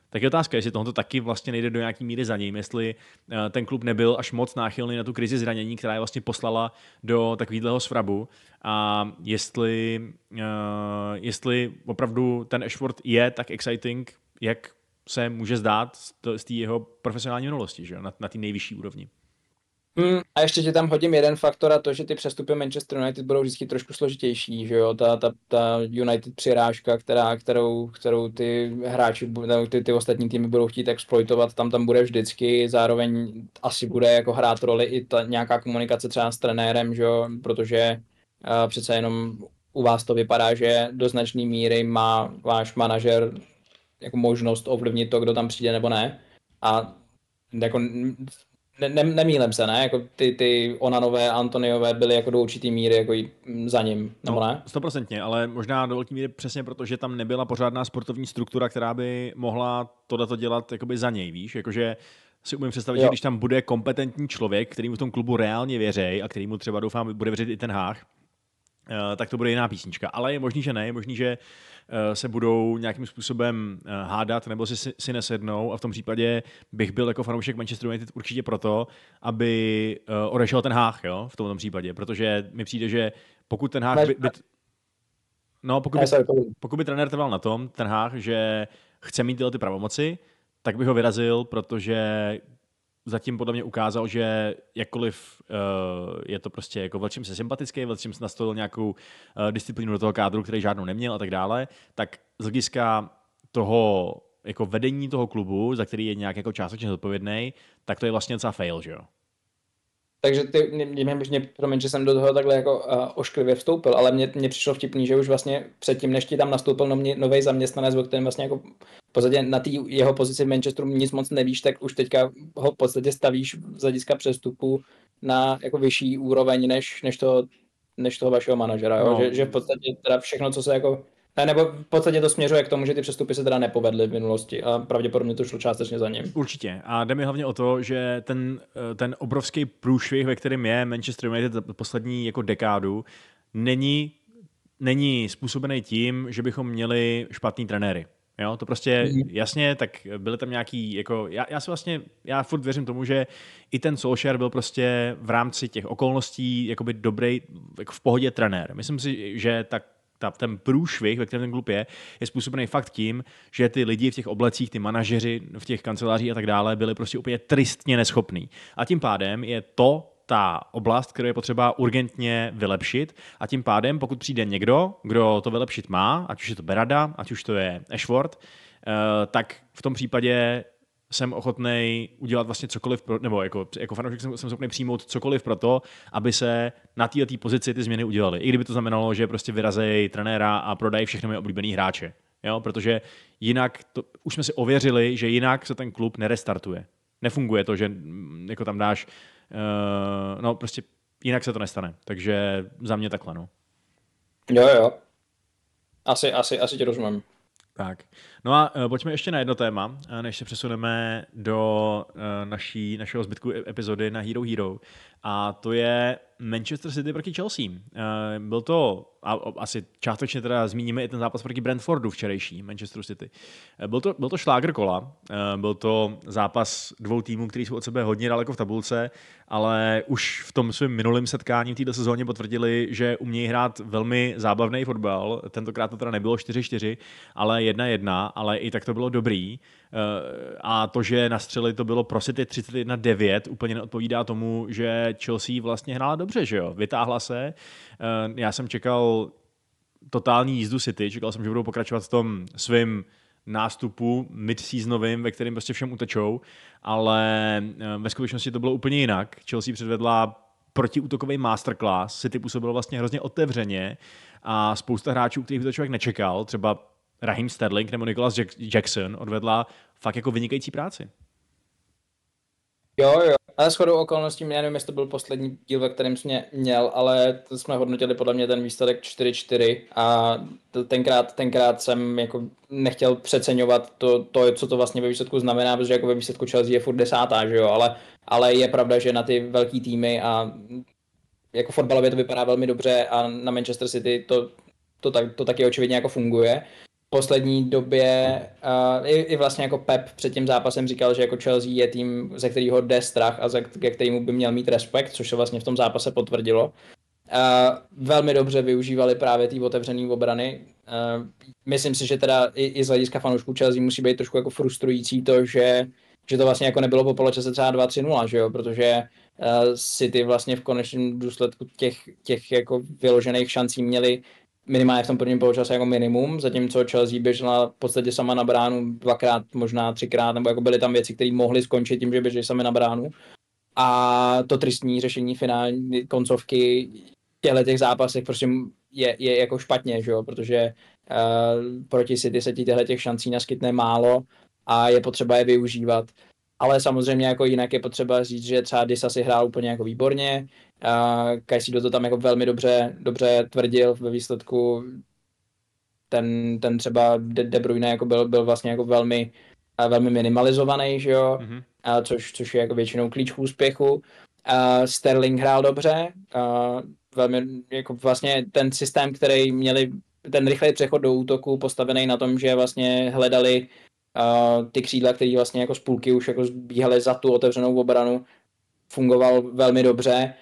Tak je otázka, jestli tohoto taky vlastně nejde do nějaký míry za ním, jestli eh, ten klub nebyl až moc náchylný na tu krizi zranění, která je vlastně poslala do takového svrabu a jestli, uh, jestli opravdu ten Ashford je tak exciting, jak se může zdát z té jeho profesionální minulosti, že? na, na té nejvyšší úrovni. Hmm, a ještě ti tam hodím jeden faktor a to, že ty přestupy Manchester United budou vždycky trošku složitější, že jo, ta, ta, ta United přirážka, která, kterou, kterou ty hráči, ty, ty ostatní týmy budou chtít exploitovat, tam tam bude vždycky, zároveň asi bude jako hrát roli i ta nějaká komunikace třeba s trenérem, že jo, protože přece jenom u vás to vypadá, že do značné míry má váš manažer jako možnost ovlivnit to, kdo tam přijde nebo ne. A jako ne, ne, nemýlím se, ne? Jako ty, ty Onanové, Antoniové byly jako do určitý míry jako za ním, nebo no, ne? Stoprocentně, ale možná do velké míry přesně proto, že tam nebyla pořádná sportovní struktura, která by mohla tohleto dělat jakoby za něj, víš? Jakože si umím představit, jo. že když tam bude kompetentní člověk, který mu v tom klubu reálně věří a který mu třeba doufám bude věřit i ten Hách, eh, tak to bude jiná písnička. Ale je možný, že ne, je možný, že se budou nějakým způsobem eh, hádat nebo si, si nesednou. A v tom případě bych byl jako fanoušek Manchester United určitě proto, aby eh, odešel ten Hách jo, v tomto případě, protože mi přijde, že pokud ten Hách by, by, No, pokud by, pokud by trenér trval na tom, ten Hách, že chce mít tyhle ty pravomoci, tak bych ho vyrazil, protože zatím podle mě ukázal, že jakkoliv uh, je to prostě jako velčím se sympatický, velčím se nastolil nějakou uh, disciplínu do toho kádru, který žádnou neměl a tak dále, tak z hlediska toho jako vedení toho klubu, za který je nějak jako částečně zodpovědný, tak to je vlastně docela fail, že jo? Takže ty, mě, mě, mě, promiň, že jsem do toho takhle jako uh, ošklivě vstoupil, ale mně přišlo vtipný, že už vlastně předtím, než ti tam nastoupil nový zaměstnanec, o kterém vlastně jako v podstatě na té jeho pozici v Manchesteru nic moc nevíš, tak už teďka ho v podstatě stavíš z hlediska přestupu na jako vyšší úroveň než, než, toho, než toho vašeho manažera, jo? No. Že, že v podstatě teda všechno, co se jako ne, nebo v podstatě to směřuje k tomu, že ty přestupy se teda nepovedly v minulosti a pravděpodobně to šlo částečně za ním. Určitě. A jde mi hlavně o to, že ten, ten obrovský průšvih, ve kterém je Manchester United za poslední jako dekádu, není není způsobený tím, že bychom měli špatný trenéry. Jo, to prostě Mhm. jasně, tak byly tam nějaký, jako, já, já si vlastně, já furt věřím tomu, že i ten Solskjaer byl prostě v rámci těch okolností jakoby dobrý, jako v pohodě trenér. Myslím si, že tak ta, ten průšvih, ve kterém ten klub je, je způsobený fakt tím, že ty lidi v těch oblecích, ty manažeři v těch kancelářích a tak dále byli prostě úplně tristně neschopní. A tím pádem je to ta oblast, kterou je potřeba urgentně vylepšit a tím pádem, pokud přijde někdo, kdo to vylepšit má, ať už je to Berada, ať už to je Ashford, eh, tak v tom případě jsem ochotný udělat vlastně cokoliv, pro, nebo jako, jako fanoušek jsem, jsem schopný přijmout cokoliv pro to, aby se na této pozici ty změny udělaly. I kdyby to znamenalo, že prostě vyrazejí trenéra a prodají všechny moje oblíbený hráče. Jo? Protože jinak, to, už jsme si ověřili, že jinak se ten klub nerestartuje. Nefunguje to, že mm, jako tam dáš, no prostě jinak se to nestane. Takže za mě takhle, no. Jo, jo. Asi, asi, asi tě rozumím. Tak. No a uh, pojďme ještě na jedno téma, eh, než se přesuneme do uh, naší, našeho zbytku e- epizody na Hero Hero. A to je Manchester City proti Chelsea. Uh, byl to, a, asi částečně teda zmíníme i ten zápas proti Brentfordu včerejší, Manchester City. Uh, byl to, byl to šlágr kola, uh, byl to zápas dvou týmů, kteří jsou od sebe hodně daleko v tabulce, ale už v tom svém minulém setkání v této sezóně potvrdili, že umějí hrát velmi zábavný fotbal. Tentokrát to teda nebylo 4-4, ale 1-1, ale i tak to bylo dobrý. Eh, A to, že na to bylo pro City 31-9, úplně neodpovídá tomu, že Chelsea vlastně hrála dobře, že jo? Vytáhla se. Eh, Já jsem čekal totální jízdu City, čekal jsem, že budou pokračovat v tom svým nástupu mid-seasonovým, ve kterém prostě všem utečou, ale eh, ve skutečnosti to bylo úplně jinak. Chelsea předvedla protiútokový masterclass, City působilo vlastně hrozně otevřeně a spousta hráčů, kterých by to člověk nečekal, třeba Raheem Sterling nebo Nicholas Jack- Jackson odvedla fakt jako vynikající práci. Jo, jo. Ale shodou okolností, já nevím, jestli to byl poslední díl, ve kterém jsme měl, ale to jsme hodnotili podle mě ten výsledek 4-4 a tenkrát, tenkrát jsem jako nechtěl přeceňovat to, to, co to vlastně ve výsledku znamená, protože jako ve výsledku Chelsea je furt desátá, že jo, ale, ale je pravda, že na ty velký týmy a jako fotbalově to vypadá velmi dobře a na Manchester City to, to, tak, to taky očividně jako funguje. Poslední době uh, i, i vlastně jako Pep před tím zápasem říkal, že jako Chelsea je tým, ze kterého jde strach a ze, ke kterému by měl mít respekt, což se vlastně v tom zápase potvrdilo. Uh, velmi dobře využívali právě ty otevřené obrany. Uh, myslím si, že teda i, i z hlediska fanoušků Chelsea musí být trošku jako frustrující to, že, že to vlastně jako nebylo po poločase třeba 2-3-0, že jo, protože uh, City vlastně v konečném důsledku těch, těch jako vyložených šancí měli minimálně v tom prvním poločase jako minimum, zatímco Chelsea běžela v podstatě sama na bránu dvakrát, možná třikrát, nebo jako byly tam věci, které mohly skončit tím, že běželi sami na bránu. A to tristní řešení finální koncovky těchto těch zápasech prostě je, je jako špatně, že jo? protože uh, proti City se ti těchto těch šancí naskytne málo a je potřeba je využívat. Ale samozřejmě jako jinak je potřeba říct, že třeba Disa si hrál úplně jako výborně, uh, Kajsido to tam jako velmi dobře, dobře tvrdil ve výsledku. Ten, ten třeba De, De Bruyne jako byl, byl vlastně jako velmi, velmi minimalizovaný, že jo, Mhm. uh, což, což je jako většinou klíč k úspěchu. Uh, Sterling hrál dobře, uh, velmi jako vlastně ten systém, který měli, ten rychlý přechod do útoku postavený na tom, že vlastně hledali uh, ty křídla, který vlastně jako z půlky už jako bíhaly za tu otevřenou obranu, fungoval velmi dobře.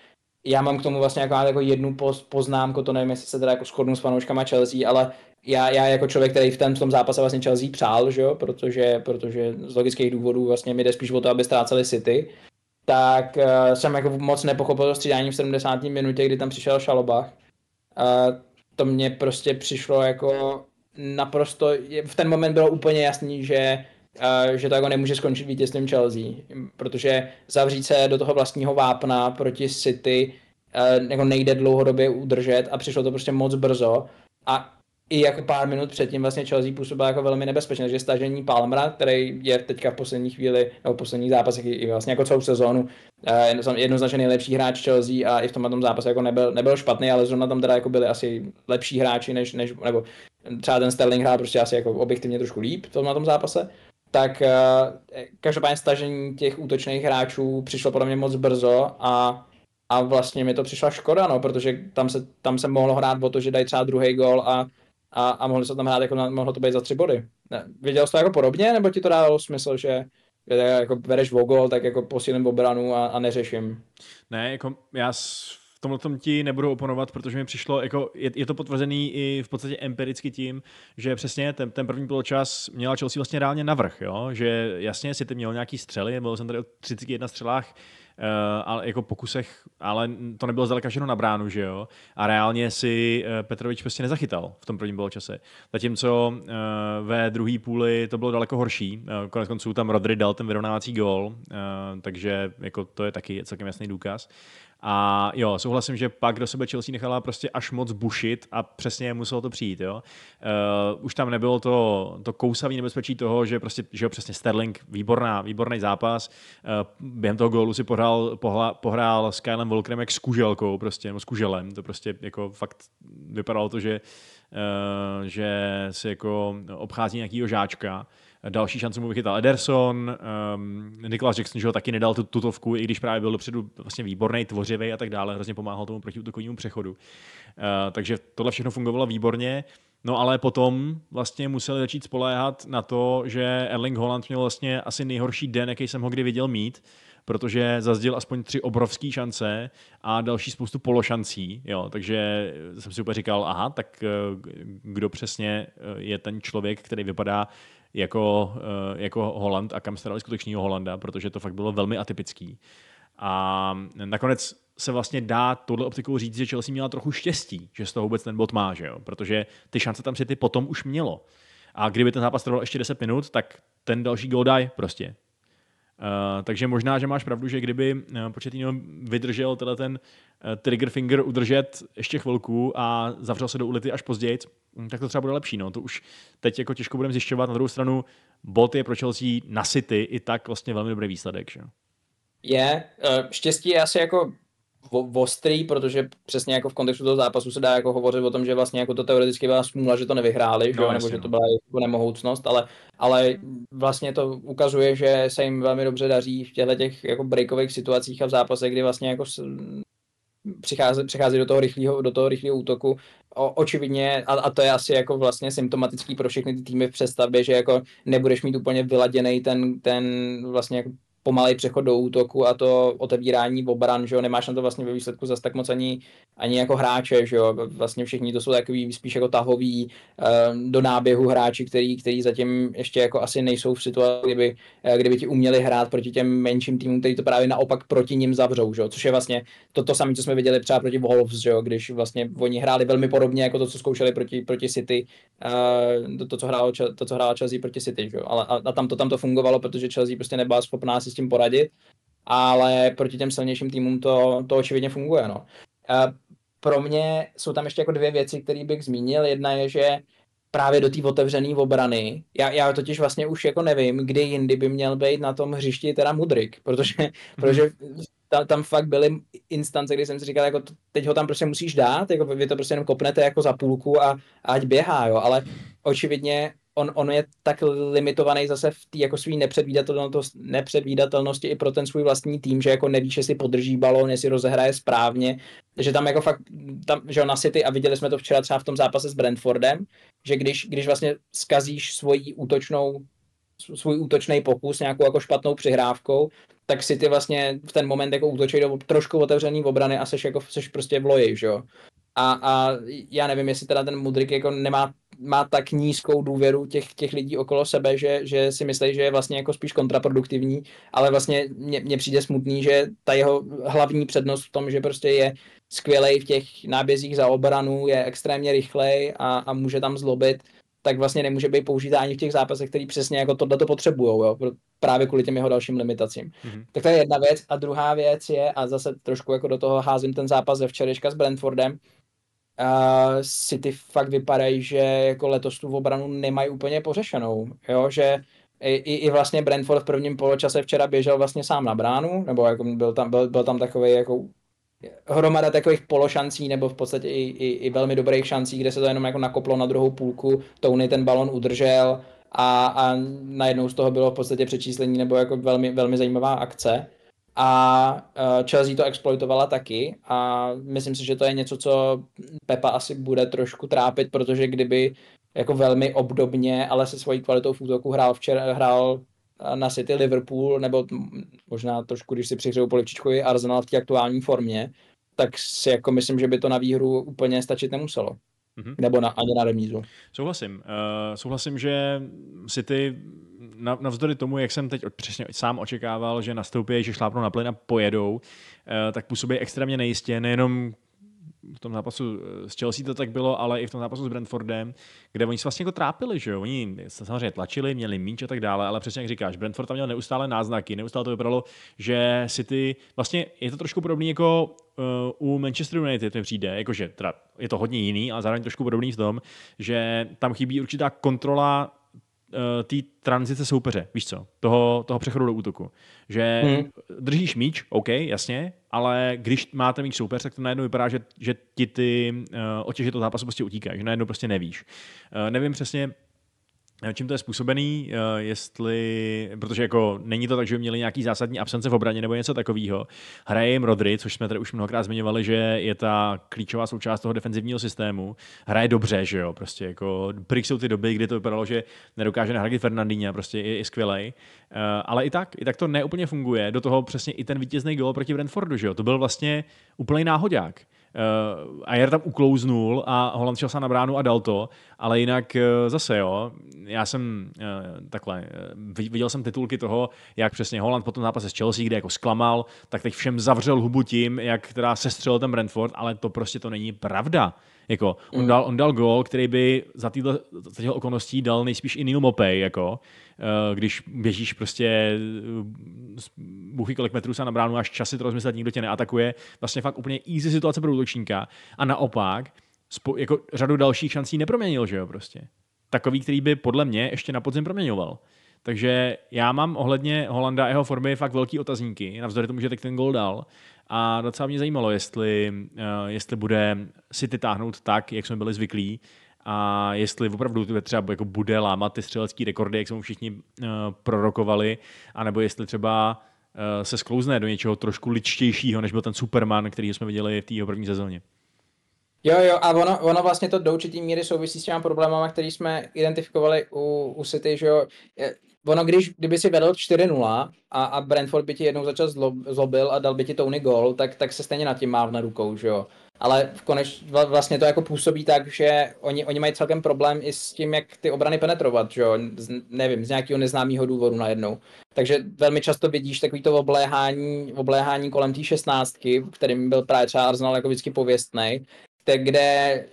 Já mám k tomu vlastně jako, jako jednu poz, poznámku, to nevím, jestli se teda jako shodnu s fanouškama Chelsea, ale já, já jako člověk, který v, ten, v tom zápase vlastně Chelsea přál, že jo? Protože, protože z logických důvodů vlastně mi jde spíš o to, aby ztráceli City, tak uh, jsem jako moc nepochopil to střídání v 70. minutě, kdy tam přišel Šalobach. Uh, to mně prostě přišlo jako naprosto, v ten moment bylo úplně jasný, že že to jako nemůže skončit vítězstvím Chelsea, protože zavřít se do toho vlastního vápna proti City uh, jako nejde dlouhodobě udržet a přišlo to prostě moc brzo. A i jako pár minut předtím vlastně Chelsea působila jako velmi nebezpečně, takže stažení Palmera, který je teďka v poslední chvíli, nebo v posledních zápasech i vlastně jako celou sezónu, uh, jednoznačně nejlepší hráč Chelsea a i v tomhle tom zápase jako nebyl, nebyl špatný, ale zrovna tam teda jako byli asi lepší hráči, než, než nebo třeba ten Sterling hrál prostě asi jako objektivně trošku líp v tom na tom zápase, tak uh, každopádně stažení těch útočných hráčů přišlo podle mě moc brzo a a vlastně mi to přišla škoda, no, protože tam se, tam se mohlo hrát o to, že dají třeba druhý gol a, a, a mohli se tam hrát, jako na, mohlo to být za tři body. Ne, viděl jsi to jako podobně, nebo ti to dávalo smysl, že jako bereš o gol, tak jako posílím obranu a, a neřeším. Ne, jako já v tomhle tom ti nebudu oponovat, protože mi přišlo, jako je, je to potvrzený i v podstatě empiricky tím, že přesně ten, ten první poločas měla Chelsea vlastně reálně navrh, jo? že jasně si ty měl nějaký střely, byl jsem tady o 31 střelách, uh, ale jako pokusech, ale to nebylo zdaleka všechno na bránu, že jo. A reálně si uh, Petrovič prostě nezachytal v tom prvním poločase. Zatímco uh, ve druhé půli to bylo daleko horší. Uh, konec konců tam Rodri dal ten vyrovnávací gól, uh, takže jako to je taky celkem jasný důkaz. A jo, souhlasím, že pak do sebe Chelsea nechala prostě až moc bušit a přesně muselo to přijít. Jo. Uh, už tam nebylo to, to kousavý nebezpečí toho, že prostě, že jo, přesně Sterling, výborná, výborný zápas. Uh, během toho gólu si pohrál, pohla, pohrál s Kylem Volkerem jak s kuželkou, prostě, nebo s kuželem. To prostě jako fakt vypadalo to, že, uh, že si jako obchází nějakýho žáčka další šanci mu vychytal Ederson, um, Nicholas Jackson, že ho taky nedal tu tutovku, i když právě byl dopředu vlastně výborný, tvořivý a tak dále, hrozně pomáhal tomu protiútokovnímu přechodu. Uh, takže tohle všechno fungovalo výborně. No ale potom vlastně museli začít spoléhat na to, že Erling Holland měl vlastně asi nejhorší den, jaký jsem ho kdy viděl mít, protože zazděl aspoň tři obrovské šance a další spoustu pološancí. Jo, takže jsem si úplně říkal, aha, tak eh, kdo přesně eh, je ten člověk, který vypadá jako, eh, jako Holand a kam se dali skutečného Holanda, protože to fakt bylo velmi atypický. A nakonec se vlastně dá tohle optikou říct, že Chelsea měla trochu štěstí, že z toho vůbec ten bod má, že jo? protože ty šance tam City potom už mělo. A kdyby ten zápas trval ještě 10 minut, tak ten další gol dají prostě. Uh, takže možná, že máš pravdu, že kdyby uh, Pochettino vydržel tenhle ten uh, trigger finger udržet ještě chvilku a zavřel se do ulity až později, hm, tak to třeba bude lepší. No. To už teď jako těžko budeme zjišťovat. Na druhou stranu, bot je pro Chelsea na City i tak vlastně velmi dobrý výsledek. Že? Je, štěstí je asi jako ostrý, protože přesně jako v kontextu toho zápasu se dá jako hovořit o tom, že vlastně jako to teoreticky byla smůla, že to nevyhráli, No, že, nebo že no. to byla jako nemohoucnost, ale, ale vlastně to ukazuje, že se jim velmi dobře daří v těchto těch jako breakových situacích a v zápasech, kdy vlastně jako přichází, přichází do toho rychlého, do toho rychlého útoku. O, očividně, a, a, to je asi jako vlastně symptomatický pro všechny ty týmy v přestavbě, že jako nebudeš mít úplně vyladěný ten, ten vlastně jako pomalej přechod do útoku a to otevírání obran, že jo, nemáš na to vlastně ve výsledku zase tak moc ani, ani jako hráče, že jo, vlastně všichni to jsou takový spíš jako tahový eh, do náběhu hráči, který, který zatím ještě jako asi nejsou v situaci, kdyby, eh, kdyby ti uměli hrát proti těm menším týmům, který to právě naopak proti ním zavřou, že jo, což je vlastně to, to samé, co jsme viděli třeba proti Wolves, že jo, když vlastně oni hráli velmi podobně jako to, co zkoušeli proti, proti City, uh, to, to, co hrálo, to, co hrála Chelsea proti City, že jo, ale a, a tam, to, tam to fungovalo, protože Chelsea prostě nebyla schopná si tím poradit, ale proti těm silnějším týmům to, to očividně funguje, no. Pro mě jsou tam ještě jako dvě věci, které bych zmínil. Jedna je, že právě do té otevřené obrany. Já, já totiž vlastně už jako nevím, kdy jindy by měl být na tom hřišti teda Mudrik, protože, mm-hmm. protože tam, tam fakt byly instance, kdy jsem si říkal, jako teď ho tam prostě musíš dát, jako vy to prostě jenom kopnete jako za půlku a, a ať běhá, jo, ale očividně on, on je tak limitovaný zase v té jako svý nepředvídatelnosti, nepředvídatelnosti i pro ten svůj vlastní tým, že jako nevíš, jestli podrží balón, jestli rozehraje správně, že tam jako fakt, tam, že na City a viděli jsme to včera třeba v tom zápase s Brentfordem, že když, když vlastně skazíš svoji útočnou svůj útočný pokus nějakou jako špatnou přihrávkou, tak si ty vlastně v ten moment jako útočí do trošku otevřený obrany a seš jako seš prostě v loji, že jo. A, a já nevím, jestli teda ten Mudrik jako nemá má tak nízkou důvěru těch, těch lidí okolo sebe, že, že si myslí, že je vlastně jako spíš kontraproduktivní, ale vlastně mně, přijde smutný, že ta jeho hlavní přednost v tom, že prostě je skvělej v těch nábězích za obranu, je extrémně rychlej a, a může tam zlobit, tak vlastně nemůže být použitá ani v těch zápasech, který přesně jako tohle to potřebujou, jo, právě kvůli těm jeho dalším limitacím. Mm-hmm. Tak to je jedna věc. A druhá věc je, a zase trošku jako do toho házím ten zápas ze včerejška s Brentfordem, uh, City fakt vypadají, že jako letos tu obranu nemají úplně pořešenou, jo, že i, i vlastně Brentford v prvním poločase včera běžel vlastně sám na bránu, nebo jako byl tam, byl, byl tam takový jako hromada takových pološancí, nebo v podstatě i, i, i velmi dobrých šancí, kde se to jenom jako nakoplo na druhou půlku, Tony ten balon udržel a, a najednou z toho bylo v podstatě přečíslení nebo jako velmi, velmi zajímavá akce. a uh, Chelsea to exploitovala taky a myslím si, že to je něco, co Pepa asi bude trošku trápit, protože kdyby jako velmi obdobně, ale se svojí kvalitou v útoku hrál včera, hrál na City Liverpool, nebo možná trošku, když si přihřeju polivčičku i Arsenal v té aktuální formě, tak si jako myslím, že by to na výhru úplně stačit nemuselo. Mm-hmm. Nebo na, ani na remízu. Souhlasím. Uh, souhlasím, že City navzdory tomu, jak jsem teď přesně sám očekával, že nastoupí, že šlápnou na plyn a pojedou, uh, tak působí extrémně nejistě, nejenom v tom zápasu s Chelsea to tak bylo, ale i v tom zápasu s Brentfordem, kde oni se vlastně jako trápili, že jo? Oni se samozřejmě tlačili, měli míč a tak dále, ale přesně jak říkáš, Brentford tam měl neustále náznaky, neustále to vypadalo, že City, vlastně je to trošku podobný jako uh, u Manchester United mi přijde, jakože teda je to hodně jiný, ale zároveň trošku podobný v tom, že tam chybí určitá kontrola té tranzice soupeře, víš co, toho, toho přechodu do útoku. Že hmm. držíš míč, OK, jasně, ale když máte míč soupeř, tak to najednou vypadá, že, že ti ty uh, otěže toho zápasu prostě utíkají, že najednou prostě nevíš. Uh, nevím přesně, Eh, čím to je způsobený, eh, jestli, protože jako není to tak, že by měli nějaký zásadní absence v obraně nebo něco takového. Hraje jim Rodry, což jsme tady už mnohokrát zmiňovali, že je ta klíčová součást toho defenzivního systému. Hraje dobře, že jo, prostě jako pryč jsou ty doby, kdy to vypadalo, že nedokáže nahradit Fernandíně, prostě je, je skvělej. Eh, ale i tak, i tak to neúplně funguje. Do toho přesně i ten vítězný gol proti Brentfordu, že jo, to byl vlastně úplný náhodák. Uh, Ayer tam uklouznul a Holand šel se na bránu a dal to, ale jinak uh, zase jo, já jsem uh, takhle, viděl jsem titulky toho, jak přesně Holand po tom zápase s Chelsea, kde jako zklamal, tak teď všem zavřel hubu tím, jak teda sestřelil ten Brentford, ale to prostě to není pravda. Jako, on, mm. dal, on dal gol, který by za tyhle, za okolností dal nejspíš i Neil Mopey, jako, uh, když běžíš prostě buchy kolik metrů se na bránu, až časy to rozmyslet, nikdo tě neatakuje. Vlastně fakt úplně easy situace pro útočníka. A naopak, spo, jako řadu dalších šancí neproměnil, že jo, prostě. Takový, který by podle mě ještě na podzim proměňoval. Takže já mám ohledně Holanda a jeho formy fakt velký otazníky, navzdory tomu, že teď ten gol dal. A docela mě zajímalo, jestli, uh, jestli bude si ty táhnout tak, jak jsme byli zvyklí, a jestli opravdu třeba jako bude lámat ty střelecké rekordy, jak jsme mu všichni uh, prorokovali, anebo jestli třeba uh, se sklouzne do něčeho trošku ličtějšího, než byl ten Superman, který jsme viděli v té první sezóně. Jo, jo, a ono, ono vlastně to do určitý míry souvisí s těma problémama, který jsme identifikovali u, u City, že jo. Ono, když, kdyby si vedl 4-0 a, a Brentford by ti jednou začal zlob, zlobil a dal by ti Tony gol, tak, tak se stejně nad tím mávne rukou, že jo. Ale v koneč, vlastně to jako působí tak, že oni, oni mají celkem problém i s tím, jak ty obrany penetrovat, že jo, z, nevím, z nějakého neznámého důvodu najednou. Takže velmi často vidíš takový to obléhání, obléhání kolem té šestnáctky, kterým byl právě třeba Arsenal jako vždycky pověstný, kde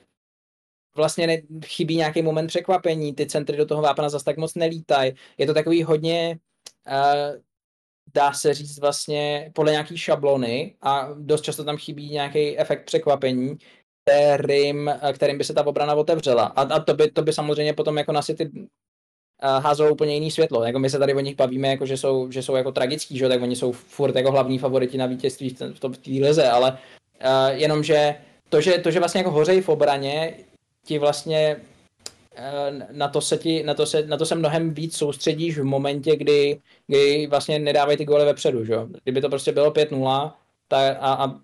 vlastně ne, chybí nějaký moment překvapení, ty centry do toho vápna zase tak moc nelítají. Je to takový hodně, uh, dá se říct vlastně podle nějaký šablony a dost často tam chybí nějaký efekt překvapení, kterým, kterým by se ta obrana otevřela. A, a to, by, to by samozřejmě potom jako na City uh, házelo úplně jiný světlo. Jako my se tady o nich bavíme, jako že jsou, že jsou jako tragický, že tak oni jsou furt jako hlavní favoriti na vítězství v, té lize, ale uh, jenom, že to, že to, že vlastně jako hořej v obraně, ti vlastně eh, na to, se ti, na, to se, na to se mnohem víc soustředíš v momentě, kdy, kdy vlastně nedávají ty góly vepředu. Že? Kdyby to prostě bylo 5-0 tak, a, a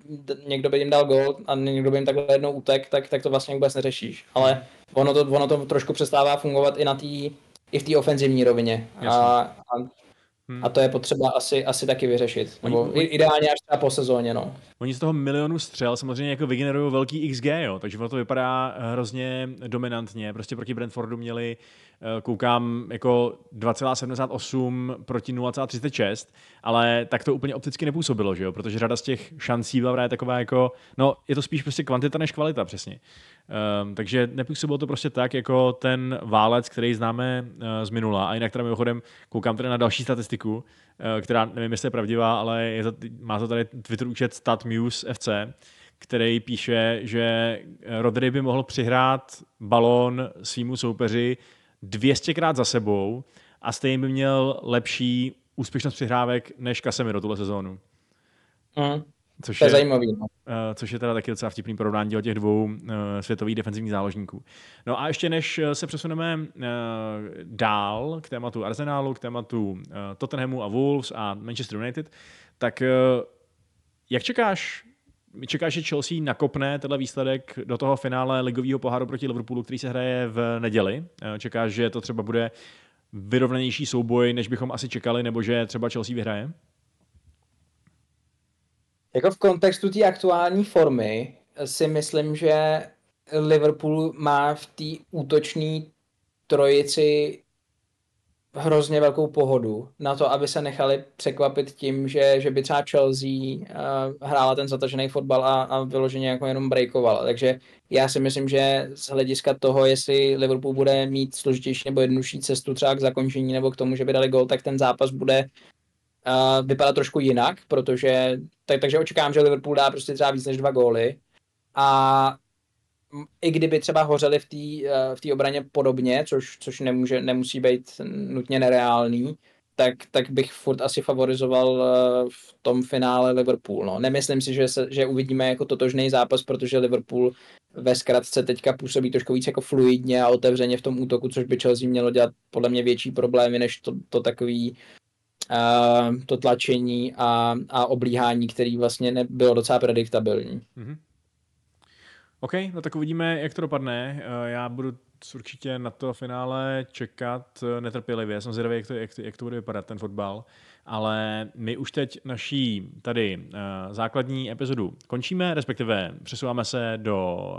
někdo by jim dal gól a někdo by jim takhle jednou utek, tak, tak to vlastně vůbec neřešíš. Ale ono to, ono to trošku přestává fungovat i na tý, i v té ofenzivní rovině. A, a Hmm. A to je potřeba asi, asi taky vyřešit. Nebo oni, ideálně až třeba po sezóně. No. Oni z toho milionu střel samozřejmě jako vygenerují velký XG, jo, takže to vypadá hrozně dominantně. Prostě proti Brentfordu měli koukám jako 2,78 proti 0,36, ale tak to úplně opticky nepůsobilo, že jo? protože řada z těch šancí byla právě taková jako, no je to spíš prostě kvantita než kvalita přesně. Um, takže nepůsobilo to prostě tak, jako ten válec, který známe uh, z minula. A jinak teda mimochodem koukám tady na další statistiku, uh, která nevím, jestli je pravdivá, ale je to, má to tady Twitter účet StatMuse FC, který píše, že Rodry by mohl přihrát balón svýmu soupeři 200krát za sebou a stejně by měl lepší úspěšnost přihrávek než Casemiro tuhle sezónu. Mm. Což to je, je zajímavý. No. Uh, což je teda taky docela vtipný porovnání těch dvou uh, světových defenzivních záložníků. No a ještě než se přesuneme uh, dál k tématu Arsenalu, k tématu uh, Tottenhamu a Wolves a Manchester United, Tak eh, jak čekáš, čekáš, že Chelsea nakopne tenhle výsledek do toho finále ligového poháru proti Liverpoolu, který se hraje v neděli? Eh, Čekáš, že to třeba bude vyrovnanější souboj, než bychom asi čekali, nebo že třeba Chelsea vyhraje? Jako v kontextu té aktuální formy si myslím, že Liverpool má v té útočné trojici hrozně velkou pohodu na to, aby se nechali překvapit tím, že, že by třeba Chelsea uh, hrála ten zatažený fotbal a, a vyloženě jako jenom breakovala. Takže já si myslím, že z hlediska toho, jestli Liverpool bude mít složitější nebo jednodušší cestu třeba k zakončení nebo k tomu, že by dali gol, tak ten zápas bude uh, vypadat trošku jinak, protože tak, takže očekávám, že Liverpool dá prostě třeba víc než dva góly a i kdyby třeba hořeli v té v té obraně podobně, což, což nemůže, nemusí být nutně nereálný, tak, tak bych furt asi favorizoval v tom finále Liverpool. No. Nemyslím si, že, se, že uvidíme jako totožný zápas, protože Liverpool ve zkratce teďka působí trošku víc jako fluidně a otevřeně v tom útoku, což by Chelsea mělo dělat podle mě větší problémy, než to, to takový uh, to tlačení a, a oblíhání, který vlastně nebylo docela prediktabilní. Mm-hmm. OK, no tak uvidíme, jak to dopadne. Eh, já budu určitě na to finále čekat eh, netrpělivě. Jsem zvědavý, jak to, jak, to, jak to bude vypadat, ten fotbal. Ale my už teď naší tady uh, základní epizodu končíme, respektive přesouváme se do,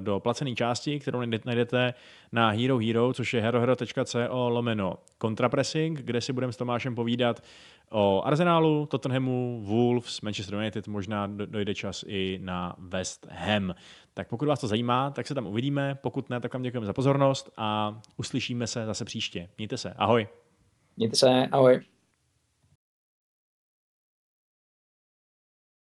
do placené části, kterou najdete na Hero Hero, což je herohero.co lomeno kontrapressing, kde si budeme s Tomášem povídat o Arsenálu, Tottenhamu, Wolves, Manchester United, možná dojde čas i na West Ham. Tak pokud vás to zajímá, tak se tam uvidíme, pokud ne, tak vám děkujeme za pozornost a uslyšíme se zase příště. Mějte se, ahoj. Mějte se, ahoj.